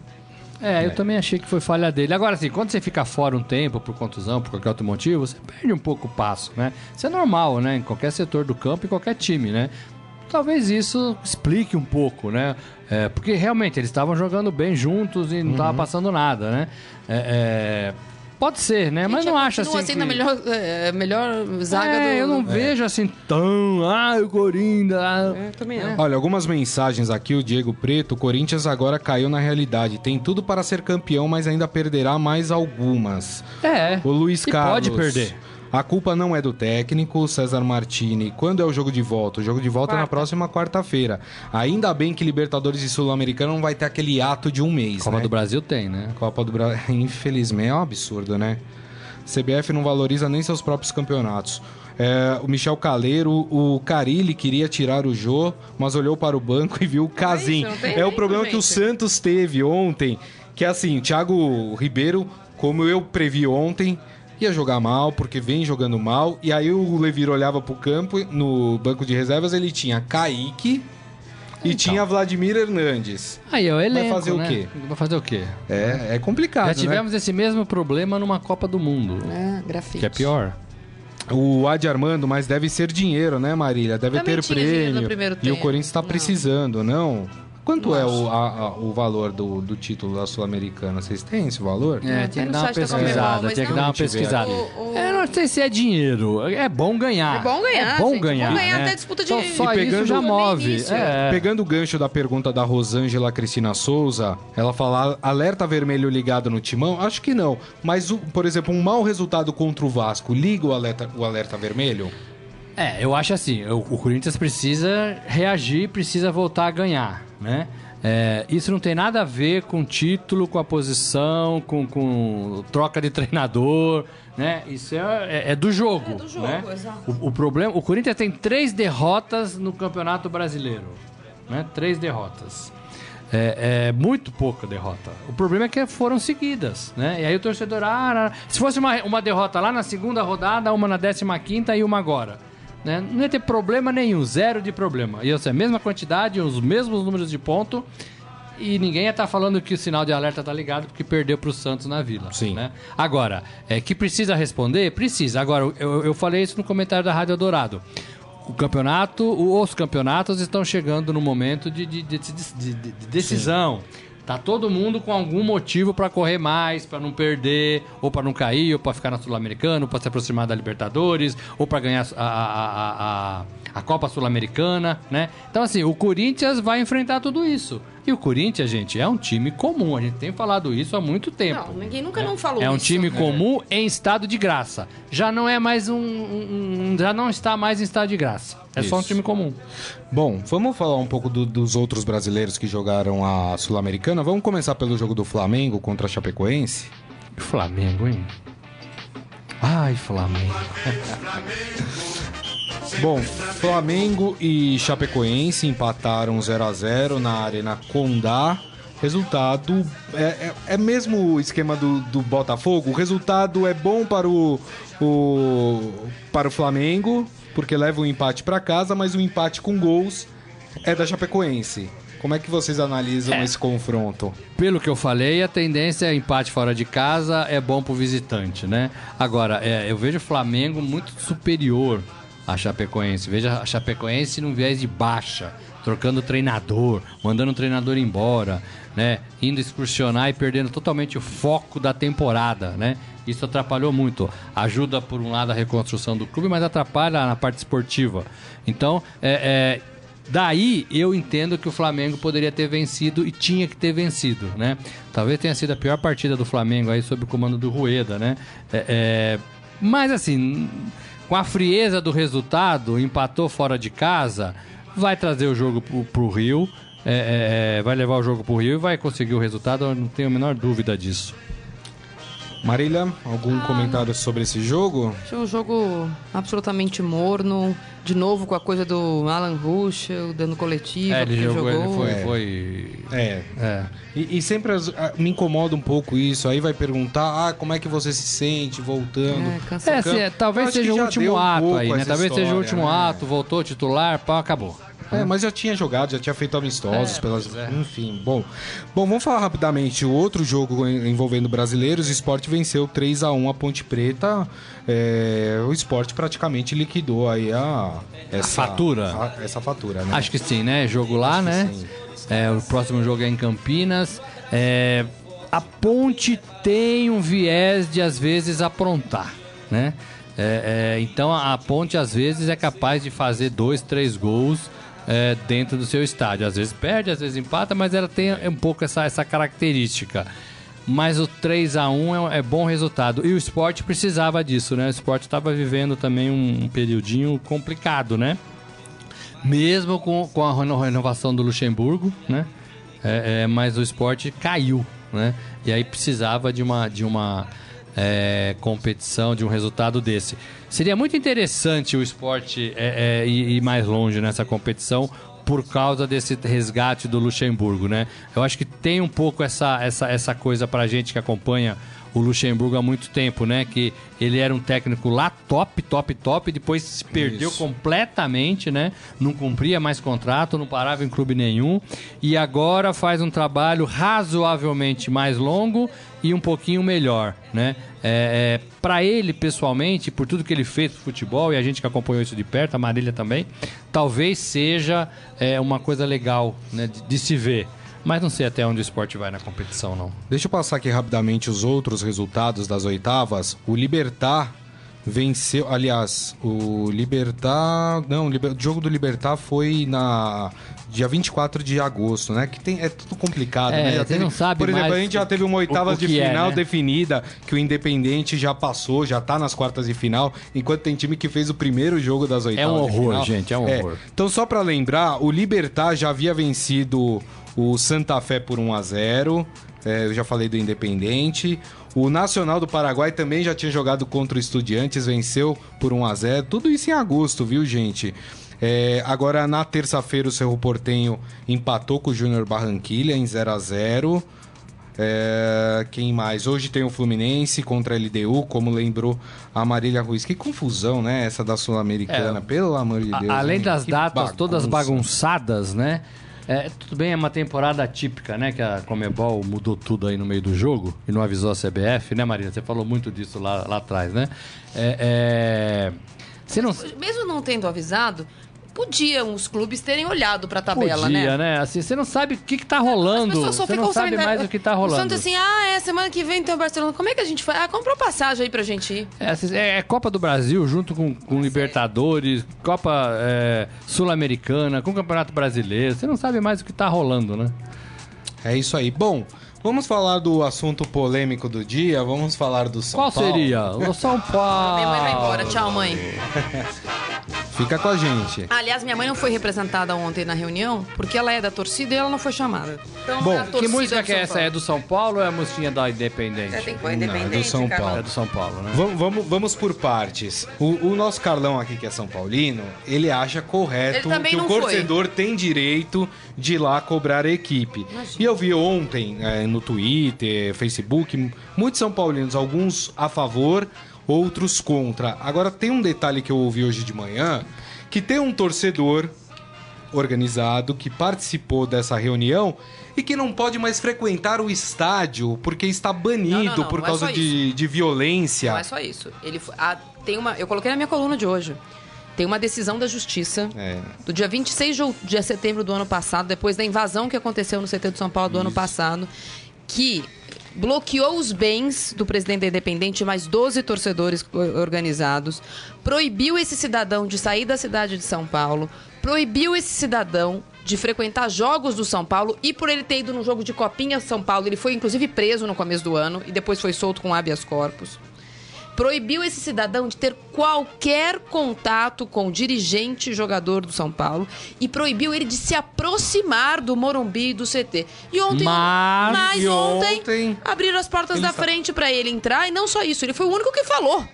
É, eu também achei que foi falha dele. Agora, assim, quando você fica fora um tempo por contusão, por qualquer outro motivo, você perde um pouco o passo, né? Isso é normal, né? Em qualquer setor do campo, em qualquer time, né? Talvez isso explique um pouco, né? É, porque realmente eles estavam jogando bem juntos e não Uhum. tava passando nada, né? É, é, pode ser, né? Mas não acho assim. sendo a que- melhor, é, melhor zaga é, do. eu não vejo assim tão. Ah, o Corinthians. ah. É, também não. Olha, algumas mensagens aqui, o Diego Preto, o Corinthians agora caiu na realidade. Tem tudo para ser campeão, mas ainda perderá mais algumas. É. O Luiz e Carlos. pode perder. A culpa não é do técnico, César Martini. Quando é o jogo de volta? O jogo de volta é na Quarta. próxima quarta-feira. Ainda bem que Libertadores e Sul-Americano não vai ter aquele ato de um mês, Copa né? do Brasil tem, né? Copa do Brasil, infelizmente, é um absurdo, né? CBF não valoriza nem seus próprios campeonatos. É, o Michel Caleiro, o Carilli queria tirar o Jô, mas olhou para o banco e viu o Casim. tem É o problema que o gente. Santos teve ontem, que é assim, o Thiago Ribeiro, como eu previ ontem, ia jogar mal, porque vem jogando mal, e aí o Levir olhava pro campo, no banco de reservas ele tinha Kaique e Então. tinha Vladimir Hernandes. Aí, é o elenco, fazer o né? quê? Vai fazer o quê? É, é complicado, Já né? tivemos esse mesmo problema numa Copa do Mundo. É, grafite. Que é pior. O Adi Armando, mas deve ser dinheiro, né, Marília? Deve Também ter prêmio. primeiro E o. Corinthians está Não. precisando, não? Quanto é o, a- a- o valor do, do título da Sul-Americana? Vocês têm esse valor? É, Tem tinha que dar uma pesquisada, tinha que dar uma pesquisada. O- o- Eu não sei se é dinheiro, é bom ganhar. É bom ganhar, É bom gente, é bom ganhar. ganhar né? até disputa de- Só, só E pegando- isso já move. É. Pegando o gancho da pergunta da Rosângela Cristina Souza, ela fala alerta vermelho ligado no timão? Acho que não. Mas, o- por exemplo, um mau resultado contra o Vasco liga o alerta, o alerta vermelho? É, eu acho assim, o, o Corinthians precisa reagir, precisa voltar a ganhar, né? É, isso não tem nada a ver com título, com a posição, com, com troca de treinador, né? Isso é, é- é do jogo. É do jogo, né? exato. O, o problema, o Corinthians tem três derrotas no Campeonato Brasileiro, né? Três derrotas. É, é muito pouca derrota. O problema é que foram seguidas, né? E aí o torcedor, ah, ah, se fosse uma, uma derrota lá na segunda rodada, uma na décima quinta e uma agora. Né? Não ia ter problema nenhum, zero de problema. Ia ser a mesma quantidade, os mesmos números de ponto e ninguém ia estar falando que o sinal de alerta tá ligado porque perdeu para o Santos na Vila. Sim. Né? Agora, é que precisa responder? Precisa. Agora, eu, eu falei isso no comentário da Rádio Dourado. O campeonato, os campeonatos estão chegando no momento de, de- de- de- de- de decisão. Tá todo mundo com algum motivo para correr mais, para não perder, ou para não cair, ou para ficar na Sul-Americana, ou para se aproximar da Libertadores, ou para ganhar a, a, a, a, a Copa Sul-Americana, né? Então, assim, o Corinthians vai enfrentar tudo isso. E o Corinthians, gente, é um time comum. A gente tem falado isso há muito tempo. Não, ninguém nunca não falou É um isso. time comum em estado de graça. Já não é mais um, um- um- Já não está mais em estado de graça. É só um Isso. time comum. Bom, vamos falar um pouco do- dos outros brasileiros que jogaram a Sul-Americana. Vamos começar pelo jogo do Flamengo contra a Chapecoense? Flamengo, hein? Ai, Flamengo. Bom, Flamengo e Chapecoense empataram 0 a 0 na Arena Condá. Resultado é, é, é mesmo o esquema do, do Botafogo. O resultado é bom para o, o para o Flamengo porque leva o empate para casa, mas o empate com gols é da Chapecoense. Como é que vocês analisam É. esse confronto? Pelo que eu falei, a tendência é empate fora de casa é bom pro visitante, né? Agora, é, eu vejo o Flamengo muito superior à Chapecoense. Vejo a Chapecoense num viés de baixa, trocando treinador, mandando o treinador embora, né? Indo excursionar e perdendo totalmente o foco da temporada, né? Isso atrapalhou muito. Ajuda, por um lado, a reconstrução do clube, mas atrapalha na parte esportiva. Então, é, é, Daí eu entendo que o Flamengo poderia ter vencido e tinha que ter vencido, né? Talvez tenha sido a pior partida do Flamengo aí sob o comando do Rueda, né? É, é, mas assim, com a frieza do resultado, empatou fora de casa, vai trazer o jogo pro, Rio, é, é, é, vai levar o jogo pro Rio e vai conseguir o resultado, eu não tenho a menor dúvida disso. Marília, algum comentário sobre esse jogo? Achei um jogo absolutamente morno. De novo com a coisa do Alan Ruschel, dando coletiva, É, ele porque jogou, ele foi, É. foi É. é. E, e sempre as- ah, me incomoda um pouco isso. Aí vai perguntar, ah, como é que você se sente voltando? É, É, assim, é, Eu talvez seja o último um ato aí, né? Talvez seja o história, último né? ato, voltou titular, pá, acabou. É, mas já tinha jogado, já tinha feito amistosos, É, pelas... é. enfim. Bom, bom, vamos falar rapidamente. O outro jogo envolvendo brasileiros, o Sport venceu 3 a 1 a Ponte Preta. É, o Sport praticamente liquidou aí a... Essa, fatura? a- essa fatura, né? Acho que sim, né? Jogo lá, né? sim. É, o próximo jogo é em Campinas. É, a Ponte tem um viés de, às vezes, aprontar, né? É, então, a Ponte, às vezes, é capaz de fazer dois, três gols é, dentro do seu estádio. Às vezes perde, às vezes empata, mas ela tem um pouco essa, essa característica. Mas o 3 a 1 é, é bom resultado. E o esporte precisava disso, né? O esporte estava vivendo também um, um periodinho complicado, né? Mesmo com, com a reno- renovação do Luxemburgo, né? É, é, mas o esporte caiu, né? E aí precisava de uma, de uma é, competição, de um resultado desse. Seria muito interessante o esporte é, é, ir, mais longe nessa competição por causa desse resgate do Luxemburgo, né? Eu acho que tem um pouco essa, essa, essa coisa pra gente que acompanha o Luxemburgo há muito tempo, né? Que ele era um técnico lá top, top, top, depois se perdeu Isso. completamente, né? Não cumpria mais contrato, não parava em clube nenhum e agora faz um trabalho razoavelmente mais longo e um pouquinho melhor, né? É, é, para ele pessoalmente, por tudo que ele fez pro futebol e a gente que acompanhou isso de perto, a Marília também, talvez seja é, uma coisa legal, né? De, de se ver. Mas não sei até onde o esporte vai na competição, não. Deixa eu passar aqui rapidamente os outros resultados das oitavas. O Libertar venceu. Aliás, o Libertar. Não, o Liber- o jogo do Libertar foi na. Dia 24 de agosto, né? Que tem, é tudo complicado, É, né? Já teve- não sabe Por exemplo, a gente já teve uma o- oitavas o de é, final né? definida, que o Independente já passou, já tá nas quartas de final, enquanto tem time que fez o primeiro jogo das oitavas um de horror, gente, é um horror. Então, só pra lembrar, o Libertar já havia vencido o Santa Fé por 1 a 0 é, eu já falei do Independente. O Nacional do Paraguai também já tinha jogado contra o Estudiantes, venceu por 1 a 0 Tudo isso em agosto, viu, gente? É, agora, na terça-feira, o Cerro Portenho empatou com o Júnior Barranquilha em 0 a 0 é, quem mais? Hoje tem o Fluminense contra a LDU, como lembrou a Marília Ruiz. Que confusão, né? Essa da Sul-Americana, É. pelo amor de A- Deus. além hein? das Que datas todas bagunça. bagunçadas, né? É, tudo bem, é uma temporada típica, né? Que a Comebol mudou tudo aí no meio do jogo e não avisou a CBF, né, Marina? Você falou muito disso lá, lá atrás, né? É, é, não Mesmo não tendo avisado, podiam os clubes terem olhado pra tabela, podia, né? né? Assim, você não sabe o que, que tá As rolando. pessoas só Você ficam não sabe sabendo- mais o que tá O rolando. Santos assim, ah, é, semana que vem tem o Barcelona. Como é que a gente faz? Ah, comprou passagem aí pra gente ir. É, assim, é, é Copa do Brasil junto com, com Libertadores, Copa é, Sul-Americana, com Campeonato Brasileiro. Você não sabe mais o que tá rolando, né? É isso aí. Bom, vamos falar do assunto polêmico do dia. Vamos falar do São Qual Paulo. seria? O São Paulo. Minha mãe vai embora. Tchau, mãe. Fica com a gente. Aliás, minha mãe não foi representada ontem na reunião porque ela é da torcida e ela não foi chamada. Então, Bom, a que música que é essa? É do São Paulo ou é a musiquinha da Independente? É, tem que pôr Não, independente, é do São Carlão. Paulo. É do São Paulo, né? Vamos, vamos, vamos por partes. O, o nosso Carlão aqui, que é São Paulino, ele acha correto Ele que o foi. torcedor tem direito de ir lá cobrar a equipe. E eu vi ontem é, no Twitter, Facebook, muitos São Paulinos, alguns a favor, outros contra. Agora tem um detalhe que eu ouvi hoje de manhã, que tem um torcedor organizado que participou dessa reunião e que não pode mais frequentar o estádio porque está banido Não, não, não, por é causa só de, de violência. Não é só isso. Ele ah, tem uma, eu coloquei na minha coluna de hoje. Tem uma decisão da justiça É. do dia 26 de, de setembro do ano passado, depois da invasão que aconteceu no CT de São Paulo do ano passado, que bloqueou os bens do presidente Independente mais 12 torcedores organizados, proibiu esse cidadão de sair da cidade de São Paulo, proibiu esse cidadão de frequentar jogos do São Paulo e por ele ter ido num jogo de copinha São Paulo, ele foi inclusive preso no começo do ano e depois foi solto com habeas corpus proibiu esse cidadão de ter qualquer contato com o dirigente jogador do São Paulo e proibiu ele de se aproximar do Morumbi e do CT. E ontem, Mas- mas e ontem, ontem abriram as portas da está- frente para ele entrar e não só isso, ele foi o único que falou.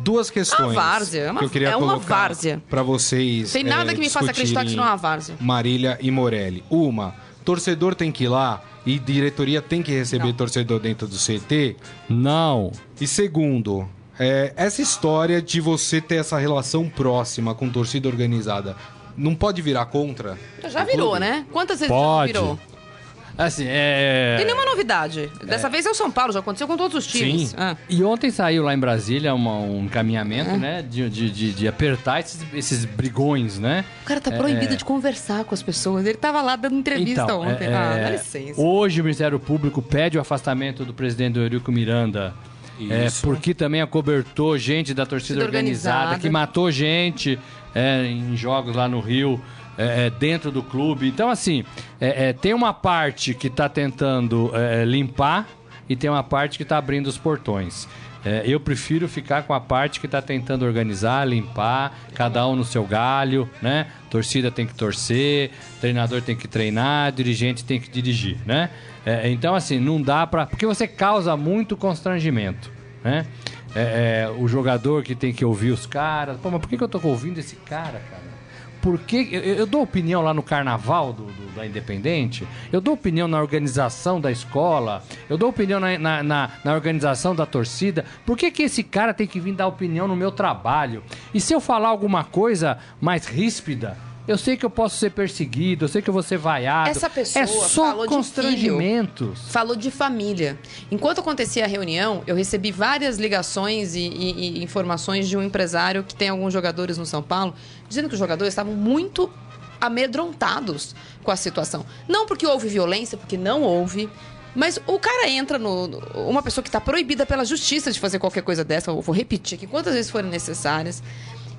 Duas questões várzea, é uma- que eu queria é uma colocar várzea. para vocês. Tem nada é, que me faça acreditar que isso não é uma várzea. Marília e Morelli. Uma, torcedor tem que ir lá e diretoria tem que receber Não. torcedor dentro do CT. Não. E segundo, é, essa história de você ter essa relação próxima com torcida organizada não pode virar contra? Já virou, clube? né? Quantas vezes Pode. já virou? Assim, é. Não tem nenhuma novidade. Dessa vez é o São Paulo, já aconteceu com todos os times. Sim. Ah. E ontem saiu lá em Brasília uma- um encaminhamento, É. né? De, de, de, de apertar esses, esses brigões, né? O cara tá proibido de conversar com as pessoas. Ele tava lá dando entrevista Então, ontem. é, ah, é, dá licença. Hoje o Ministério Público pede o afastamento do presidente Eurico Miranda. É, porque também acobertou gente da torcida organizada, organizada. que matou gente é, em jogos lá no Rio, é, é, dentro do clube. Então, assim, é, é, tem uma parte que está tentando limpar e tem uma parte que está abrindo os portões. É, eu prefiro ficar com a parte que está tentando organizar, limpar, cada um no seu galho, né? Torcida tem que torcer, treinador tem que treinar, dirigente tem que dirigir, né? É, então, assim, não dá pra. Porque você causa muito constrangimento, né? É, é, o jogador que tem que ouvir os caras. Pô, mas por que, que eu tô ouvindo esse cara, cara? Por que. Eu, eu dou opinião lá no carnaval do, do- da Independente, eu dou opinião na organização da escola, eu dou opinião na, na, na- na organização da torcida. Por que, que esse cara tem que vir dar opinião no meu trabalho? E se eu falar alguma coisa mais ríspida? Eu sei que eu posso ser perseguido, eu sei que eu vou ser vaiado. Essa pessoa é só falou de constrangimentos. Falou de família. Enquanto acontecia a reunião, eu recebi várias ligações e, e- e informações de um empresário que tem alguns jogadores no São Paulo, dizendo que os jogadores estavam muito amedrontados com a situação. Não porque houve violência, porque não houve. Mas o cara entra no. no- Uma pessoa que está proibida pela justiça de fazer qualquer coisa dessa, eu vou repetir aqui quantas vezes forem necessárias.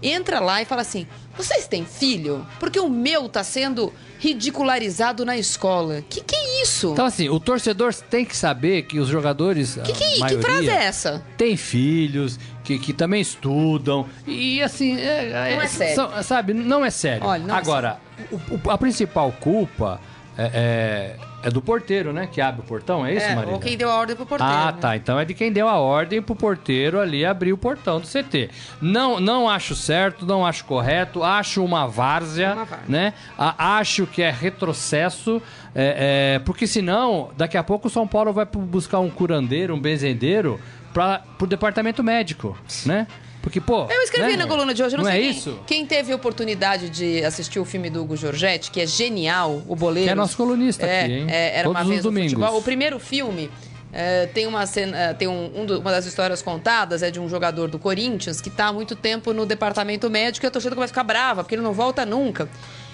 Entra lá e fala assim: vocês têm filho? Porque o meu tá sendo ridicularizado na escola. Que que é isso? Então, assim, o torcedor tem que saber que os jogadores. que, que, a que maioria, frase é essa? Tem filhos que, que também estudam. E assim. É, Não é sério. são- sabe, não é sério. Olha, não é Agora, o- o- a principal culpa é, é, do porteiro, né? Que abre o portão, é isso, É, Maria? ou quem deu a ordem pro porteiro. Ah, né? tá. Então é de quem deu a ordem pro porteiro ali abrir o portão do CT. Não, não acho certo, não acho correto, acho uma várzea, Uma várzea. né? A- acho que é retrocesso, é, é, porque senão, daqui a pouco o São Paulo vai buscar um curandeiro, um benzendeiro para pro departamento médico, né? Porque, pô. Eu escrevi né? na coluna de hoje, eu não, Não sei é quem, isso? quem teve a oportunidade de assistir o filme do Hugo Giorgetti, que é genial, o Boleiro. Que é nosso colunista é, aqui, hein? é, era Todos uma vez domingos. futebol. O primeiro filme é, tem uma cena, é, tem um, um do- uma das histórias contadas é de um jogador do Corinthians que está há muito tempo no departamento médico e a torcida vai ficar brava porque ele não volta nunca.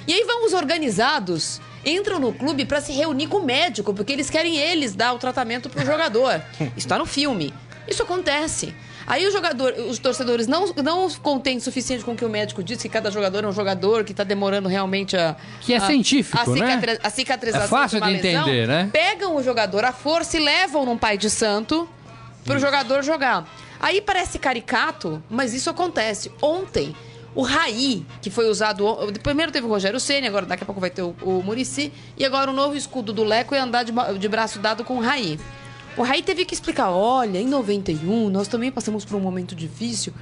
E aí vão os organizados entram no clube para se reunir com o médico porque eles querem eles dar o tratamento pro jogador. Isso tá no filme. Isso acontece. Aí o jogador, os torcedores não, não contentes o suficiente com o que o médico disse, que cada jogador é um jogador, que tá demorando realmente a. Que é a- científico, a, né? cicatri- a cicatrização É fácil de, uma de lesão, entender, né? Pegam o jogador à força e levam num pai de santo pro jogador jogar. Aí parece caricato, mas isso acontece. Ontem, o Raí, que foi usado. Primeiro teve o Rogério Senna, agora daqui a pouco vai ter o, o Murici. E agora o novo escudo do Leco é andar de, de braço dado com o Raí. O Raí teve que explicar: olha, em 91 nós também passamos por um momento difícil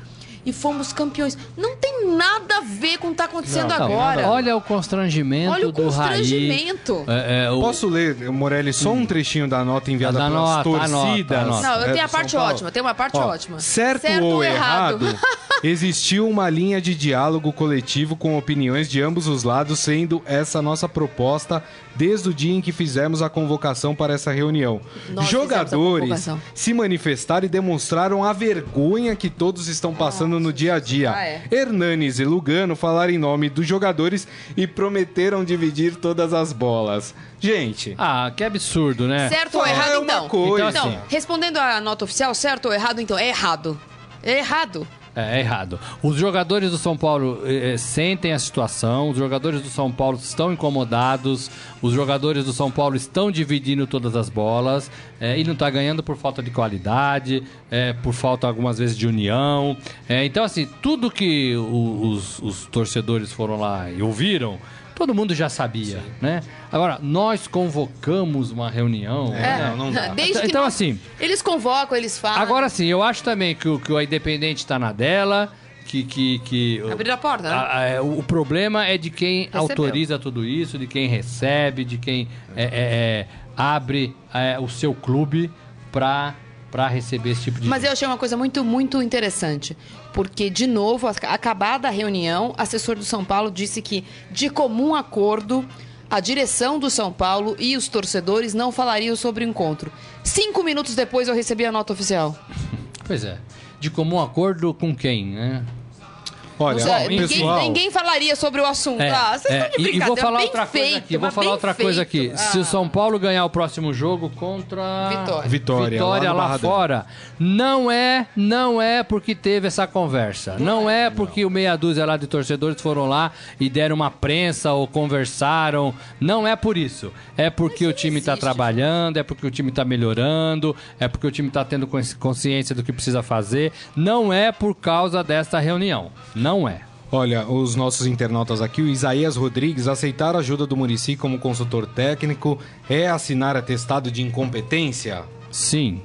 e fomos campeões. Não tem nada a ver com o que tá acontecendo Não, agora. Olha o constrangimento Olha o do Raí. constrangimento. É, é, o- Posso ler, Morelli, só um trechinho da nota enviada Da pelas nota, torcidas? anota, anota. Não, eu é, tenho a São parte Paulo? ótima, tem uma parte Ó, ótima. Certo, Certo ou ou errado, errado? existiu uma linha de diálogo coletivo com opiniões de ambos os lados, sendo essa nossa proposta desde o dia em que fizemos a convocação para essa reunião. Nós Jogadores se manifestaram e demonstraram a vergonha que todos estão passando no dia a dia. Ah, é. Hernanes e Lugano falaram em nome dos jogadores e prometeram dividir todas as bolas. Gente, Ah, que absurdo, né? Certo ou É errado, uma então? coisa. Então, assim. respondendo à nota oficial, certo ou errado, então? É errado. É errado. É, é errado. Os jogadores do São Paulo eh, sentem a situação, os jogadores do São Paulo estão incomodados, os jogadores do São Paulo estão dividindo todas as bolas eh, e não está ganhando por falta de qualidade, por falta algumas vezes de união. Então, assim, tudo que os, os torcedores foram lá e ouviram. Todo mundo já sabia, né? Agora, nós convocamos uma reunião. né? não, não dá. Desde Então, não- assim, Eles convocam, eles falam. Agora sim, eu acho também que o, que o Independente tá na dela, que. que, que Abrir a porta, né? a- a- é, o, problema é de quem Recebeu. autoriza tudo isso, de quem recebe, de quem é, é, é, abre é, o seu clube pra, pra receber esse tipo de. Mas eu achei uma coisa muito, muito interessante. Porque, de novo, ac- acabada a reunião, o assessor do São Paulo disse que, de comum acordo, a direção do São Paulo e os torcedores não falariam sobre o encontro. Cinco minutos depois eu recebi a nota oficial. Pois é. De comum acordo com quem, né? Olha, Não ó, ninguém, pessoal, ninguém falaria sobre o assunto. É, ah, vocês é, estão de e- e, brincadeira. vou falar bem outra coisa feito, aqui, vou falar outra coisa aqui. feito. Se o Ah. São Paulo ganhar o próximo jogo contra Vitória. Vitória, Vitória lá lá, fora, não é, não é porque teve essa conversa. Não, é porque o meia dúzia lá de torcedores foram lá e deram uma prensa ou conversaram. Não é por isso. É porque o time está trabalhando, é porque o time está melhorando, é porque o time está tendo consci- consciência do que precisa fazer. Não é por causa desta reunião. Não é. Olha, os nossos internautas aqui, o Isaías Rodrigues, aceitar a ajuda do Murici como consultor técnico é assinar atestado de incompetência? Sim.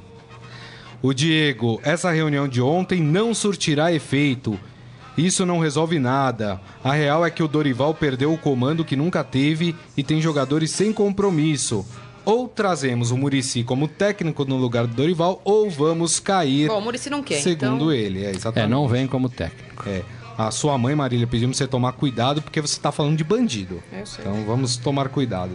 O Diego, essa reunião de ontem não surtirá efeito Isso não resolve nada. A real é que o Dorival perdeu o comando que nunca teve e tem jogadores sem compromisso. Ou trazemos o Murici como técnico no lugar do Dorival, ou vamos cair. Bom, o Murici não quer, Segundo então- ele, é É, exatamente. não vem como técnico. É. A sua mãe, Marília, pediu pra você tomar cuidado porque você tá falando de bandido. Eu sei. Então vamos tomar cuidado.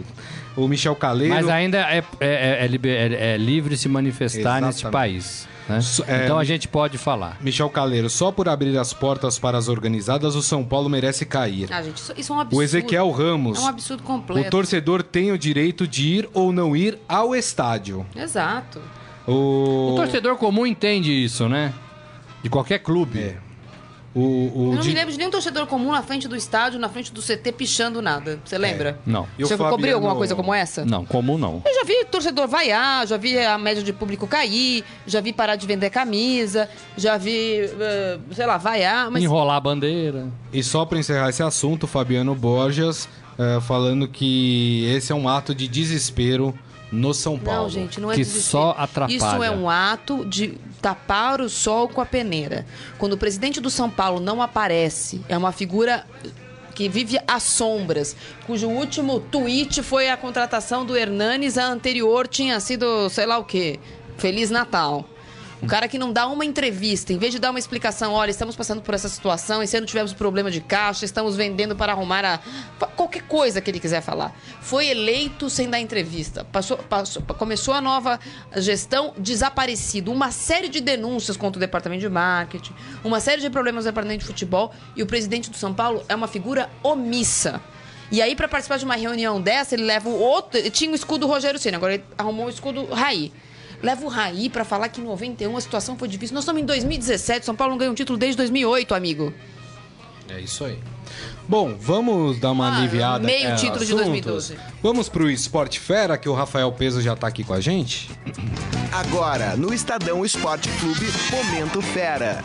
O Michel Caleiro. Mas ainda é, é- é- é liber- é- é livre se manifestar nesse Exatamente. país. né? É, então a gente pode falar. Michel Caleiro, só por abrir as portas para as organizadas, o São Paulo merece cair. Ah, gente, isso, isso é um absurdo. O Ezequiel Ramos. É um absurdo O completo. torcedor tem o direito de ir ou não ir ao estádio. Exato. O, O torcedor comum entende isso, né? De qualquer clube. É. o, o Eu não di- me lembro de nenhum torcedor comum na frente do estádio, na frente do CT, pichando nada. Você lembra? Não. E o Você cobriu Fabiano- alguma coisa como essa? Não, comum não. Eu já vi torcedor vaiar, já vi a média de público cair, já vi parar de vender camisa, já vi, eh, sei lá, vaiar, mas Enrolar a bandeira. E só para encerrar esse assunto, Fabiano Borges eh, falando que esse é um ato de desespero no São Paulo. Não, gente, não é Que desespero. só atrapalha. Isso é um ato de tapar o sol com a peneira. Quando o presidente do São Paulo não aparece, é uma figura que vive às sombras, cujo último tweet foi a contratação do Hernanes, a anterior tinha sido, sei lá o quê, Feliz Natal. Um cara que não dá uma entrevista, em vez de dar uma explicação, olha, estamos passando por essa situação, esse ano tivemos problema de caixa, estamos vendendo para arrumar a. qualquer coisa que ele quiser falar. Foi eleito sem dar entrevista. Passou, passou- começou a nova gestão desaparecido. Uma série de denúncias contra o departamento de marketing, uma série de problemas no departamento de futebol, e o presidente do São Paulo é uma figura omissa. E aí, para participar de uma reunião dessa, ele leva o outro. Tinha o escudo Rogério Senna, agora ele arrumou o escudo Raí. Leva o Raí pra falar que em 91 a situação foi difícil. Nós estamos em 2017, São Paulo não ganha um título desde 2008, amigo. É isso aí. Bom, vamos dar uma Ah, aliviada. meio é, título de assuntos. 2012. Vamos pro Esporte Fera, que o Rafael Peso já tá aqui com a gente. Agora, no Estadão Esporte Clube, Momento Fera.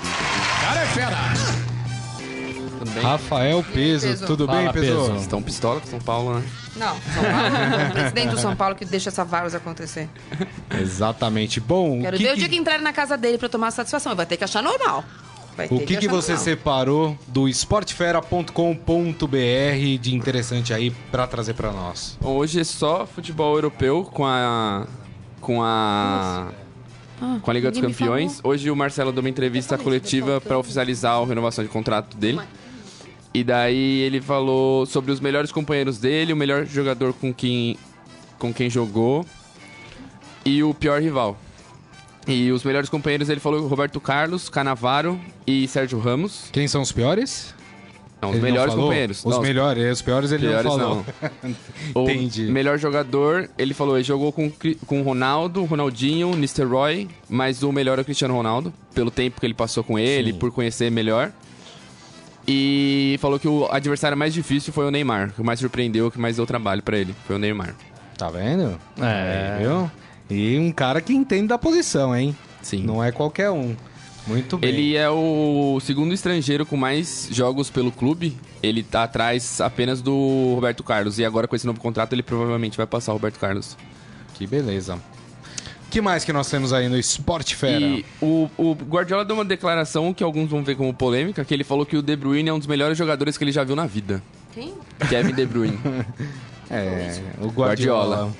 Tudo bem? Rafael Peso, Peso. tudo Fala, bem, Peso? Peso. Estão pistola com São Paulo, né? Não, São Paulo, o presidente do São Paulo que deixa essa várzea acontecer. Exatamente. Bom, Quero o que, ver o que- dia que entrarem na casa dele pra tomar satisfação. Ele vai ter que achar normal. Vai o que, que achar você normal. separou do esportefera.com.br de interessante aí pra trazer pra nós? Bom, hoje é só futebol europeu com a. com a. Ah, Com a Liga dos Campeões. Hoje o Marcelo deu uma entrevista coletiva para oficializar a renovação de contrato dele. E daí ele falou sobre os melhores companheiros dele, o melhor jogador com quem, com quem jogou e o pior rival. E os melhores companheiros ele falou Roberto Carlos, Canavaro e Sérgio Ramos. Quem são os piores? Não, os Ele não melhores falou? companheiros. Os Não, melhores, os piores ele piores não falou. O Entendi. melhor jogador, ele falou, ele jogou com, com Ronaldo, Ronaldinho, Nistelrooy, mas o melhor é o Cristiano Ronaldo, pelo tempo que ele passou com ele, Sim. por conhecer melhor. E falou que o adversário mais difícil foi o Neymar, que mais surpreendeu, que mais deu trabalho pra ele, foi o Neymar. Tá vendo? É. Aí, viu? E um cara que entende da posição, hein? Sim. Não é qualquer um. Muito bem. Ele é o segundo estrangeiro com mais jogos pelo clube. Ele tá atrás apenas do Roberto Carlos. E agora, com esse novo contrato, ele provavelmente vai passar o Roberto Carlos. Que beleza. Que mais que nós temos aí no Esporte Fera? E o, o Guardiola deu uma declaração que alguns vão ver como polêmica, que ele falou que o De Bruyne é um dos melhores jogadores que ele já viu na vida. Quem? Kevin De Bruyne. É, o Guardiola. Guardiola.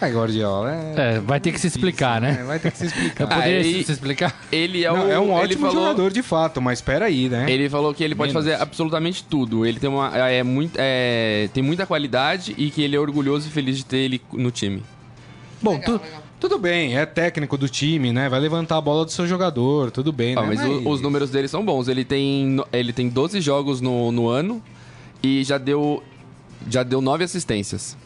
É, Guardiola. É, É, vai ter que se explicar, é, né? vai ter que se Eu explicar. poderia Ah, se explicar? Ele é, Não, o, é um ele ótimo falou, jogador de fato, mas espera aí, né? Ele falou que ele pode Menos. fazer absolutamente tudo. Ele tem, uma, é, muito, é, tem muita qualidade e que ele é orgulhoso e feliz de ter ele no time. Bom, Legal, tu- legal. Tudo bem, é técnico do time, né? Vai levantar a bola do seu jogador, tudo bem, Ah, né? mas o- os números dele são bons. Ele tem, ele tem 12 jogos no, no ano e já deu, já deu 9 assistências.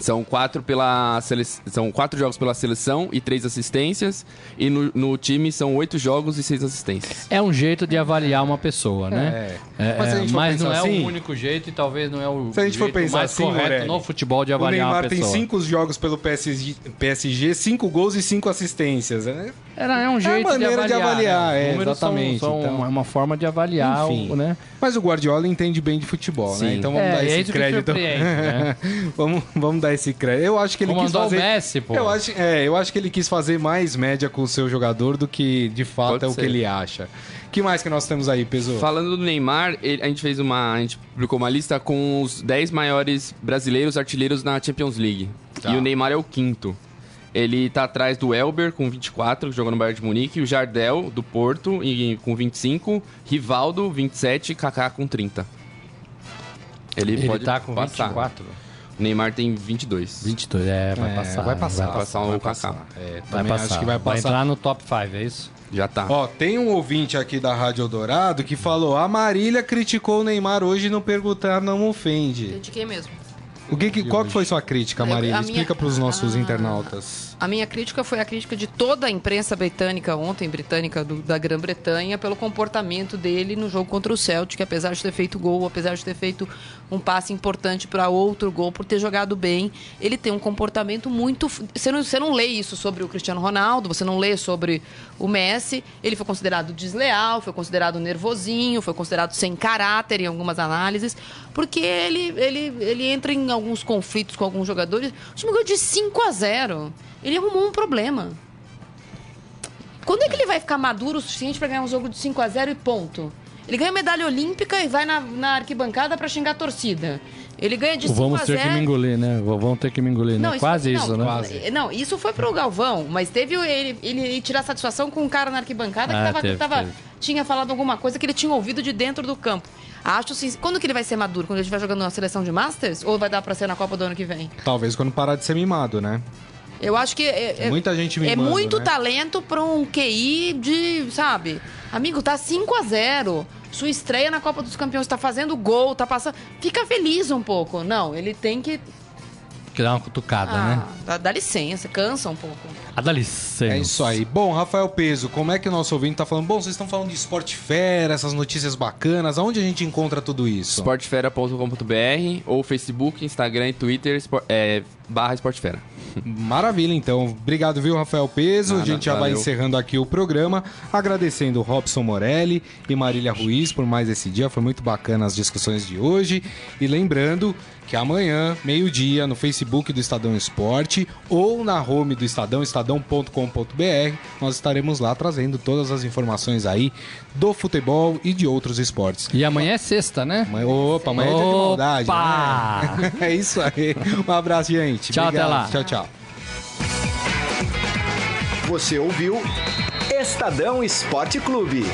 São quatro, pela sele... são quatro jogos pela seleção e três assistências. E no, no time são oito jogos e seis assistências. É um jeito de avaliar uma pessoa, né? É. Mas a gente for mas não é assim- o único jeito e talvez não é o Se a gente for jeito pensar mais assim, correto Morelli, no futebol de O avaliar Neymar uma tem pessoa. cinco jogos pelo PSG, PSG, cinco gols e cinco assistências. Né? Era, é um jeito maneira de de avaliar. avaliar, né? é, números são- exatamente, São, então. é uma forma de avaliar, Enfim. o, né? Mas o Guardiola entende bem de futebol, né? Sim. Então vamos É, dar é esse crédito. né? vamos, vamos dar dar esse crédito. Eu acho que ele Comandou quis fazer. o Messi, pô. Eu acho, é, eu acho que ele quis fazer mais média com o seu jogador do que de fato Pode é o ser. que ele acha. que mais que nós temos aí, Peso? Falando do Neymar, ele- a gente fez uma. A gente publicou uma lista com os 10 maiores brasileiros artilheiros na Champions League. Tá. E o Neymar é o quinto. Ele tá atrás do Elber com 24, que jogou no Bayern de Munique, o Jardel do Porto e, com 25, Rivaldo 27 e Kaká com 30. Ele, Ele pode tá com passar. 24. O Neymar tem 22. 22, é, vai É, passar. vai passar. Vai passar o vai Kaká. passar. É, Vai passar. acho que vai passar. entrar no top 5, é isso? Já tá. Ó, tem um ouvinte aqui da Rádio Eldorado que falou: a Marília criticou o Neymar hoje no perguntar não ofende. Critiquei mesmo. O que, que- qual que foi sua crítica, Eu- Marília? minha- Explica para os nossos Ah. internautas. A minha crítica foi a crítica de toda a imprensa britânica ontem, britânica do- da Grã-Bretanha, pelo comportamento dele no jogo contra o Celtic, apesar de ter feito gol, apesar de ter feito um passe importante para outro gol, por ter jogado bem, ele tem um comportamento muito. Você não, você não lê isso sobre o Cristiano Ronaldo, você não lê sobre o Messi. Ele foi considerado desleal, foi considerado nervosinho, foi considerado sem caráter em algumas análises, porque ele, ele, ele entra em alguns conflitos com alguns jogadores. O time ganhou de 5 a 0. Ele arrumou um problema. Quando é que ele vai ficar maduro o suficiente para ganhar um jogo de 5 a 0 e ponto? Ele ganha medalha olímpica e vai na, na arquibancada para xingar a torcida. Ele ganha de 5 Vamos a ter 0. que me engolir, né? Vamos ter que me engolir, né? Quase não, isso, né? Quase. Não, isso foi pro Galvão, mas teve ele, ele, ele tirar satisfação com um cara na arquibancada que Ah, tava, teve, tava- teve. tinha falado alguma coisa que ele tinha ouvido de dentro do campo. Acho sim. Quando que ele vai ser maduro? Quando ele estiver jogando na seleção de Masters? Ou vai dar pra ser na Copa do ano que vem? Talvez quando parar de ser mimado, né? Eu acho que. É, é- Muita gente É muito né? talento pra um QI de. Sabe? Amigo, tá 5 a 0 Sua estreia na Copa dos Campeões tá fazendo gol, tá passando. Fica feliz um pouco. Não, ele tem que. Que dá uma cutucada, Ah, né? dá, dá licença, cansa um pouco. Ah, dá licença. É isso aí. Bom, Rafael Peso, como é que o nosso ouvinte tá falando? Bom, vocês estão falando de esporte fera, essas notícias bacanas. Aonde a gente encontra tudo isso? Sportfera.com.br ou Facebook, Instagram e Twitter espor- é, barra Sportfera. Maravilha, então. Obrigado, viu, Rafael Peso? Nada, a gente já vai valeu. encerrando aqui o programa, agradecendo Robson Morelli e Marília Ruiz por mais esse dia. Foi muito bacana as discussões de hoje. E lembrando que amanhã, meio-dia, no Facebook do Estadão Esporte ou na home do Estadão, estadão.com.br, nós estaremos lá trazendo todas as informações aí do futebol e de outros esportes. E amanhã é sexta, né? Amanhã- Opa, amanhã é dia de maldade. Opa! Né? É isso aí. Um abraço, gente. Tchau, até lá. Tchau, tchau. Você ouviu Estadão Esporte Clube.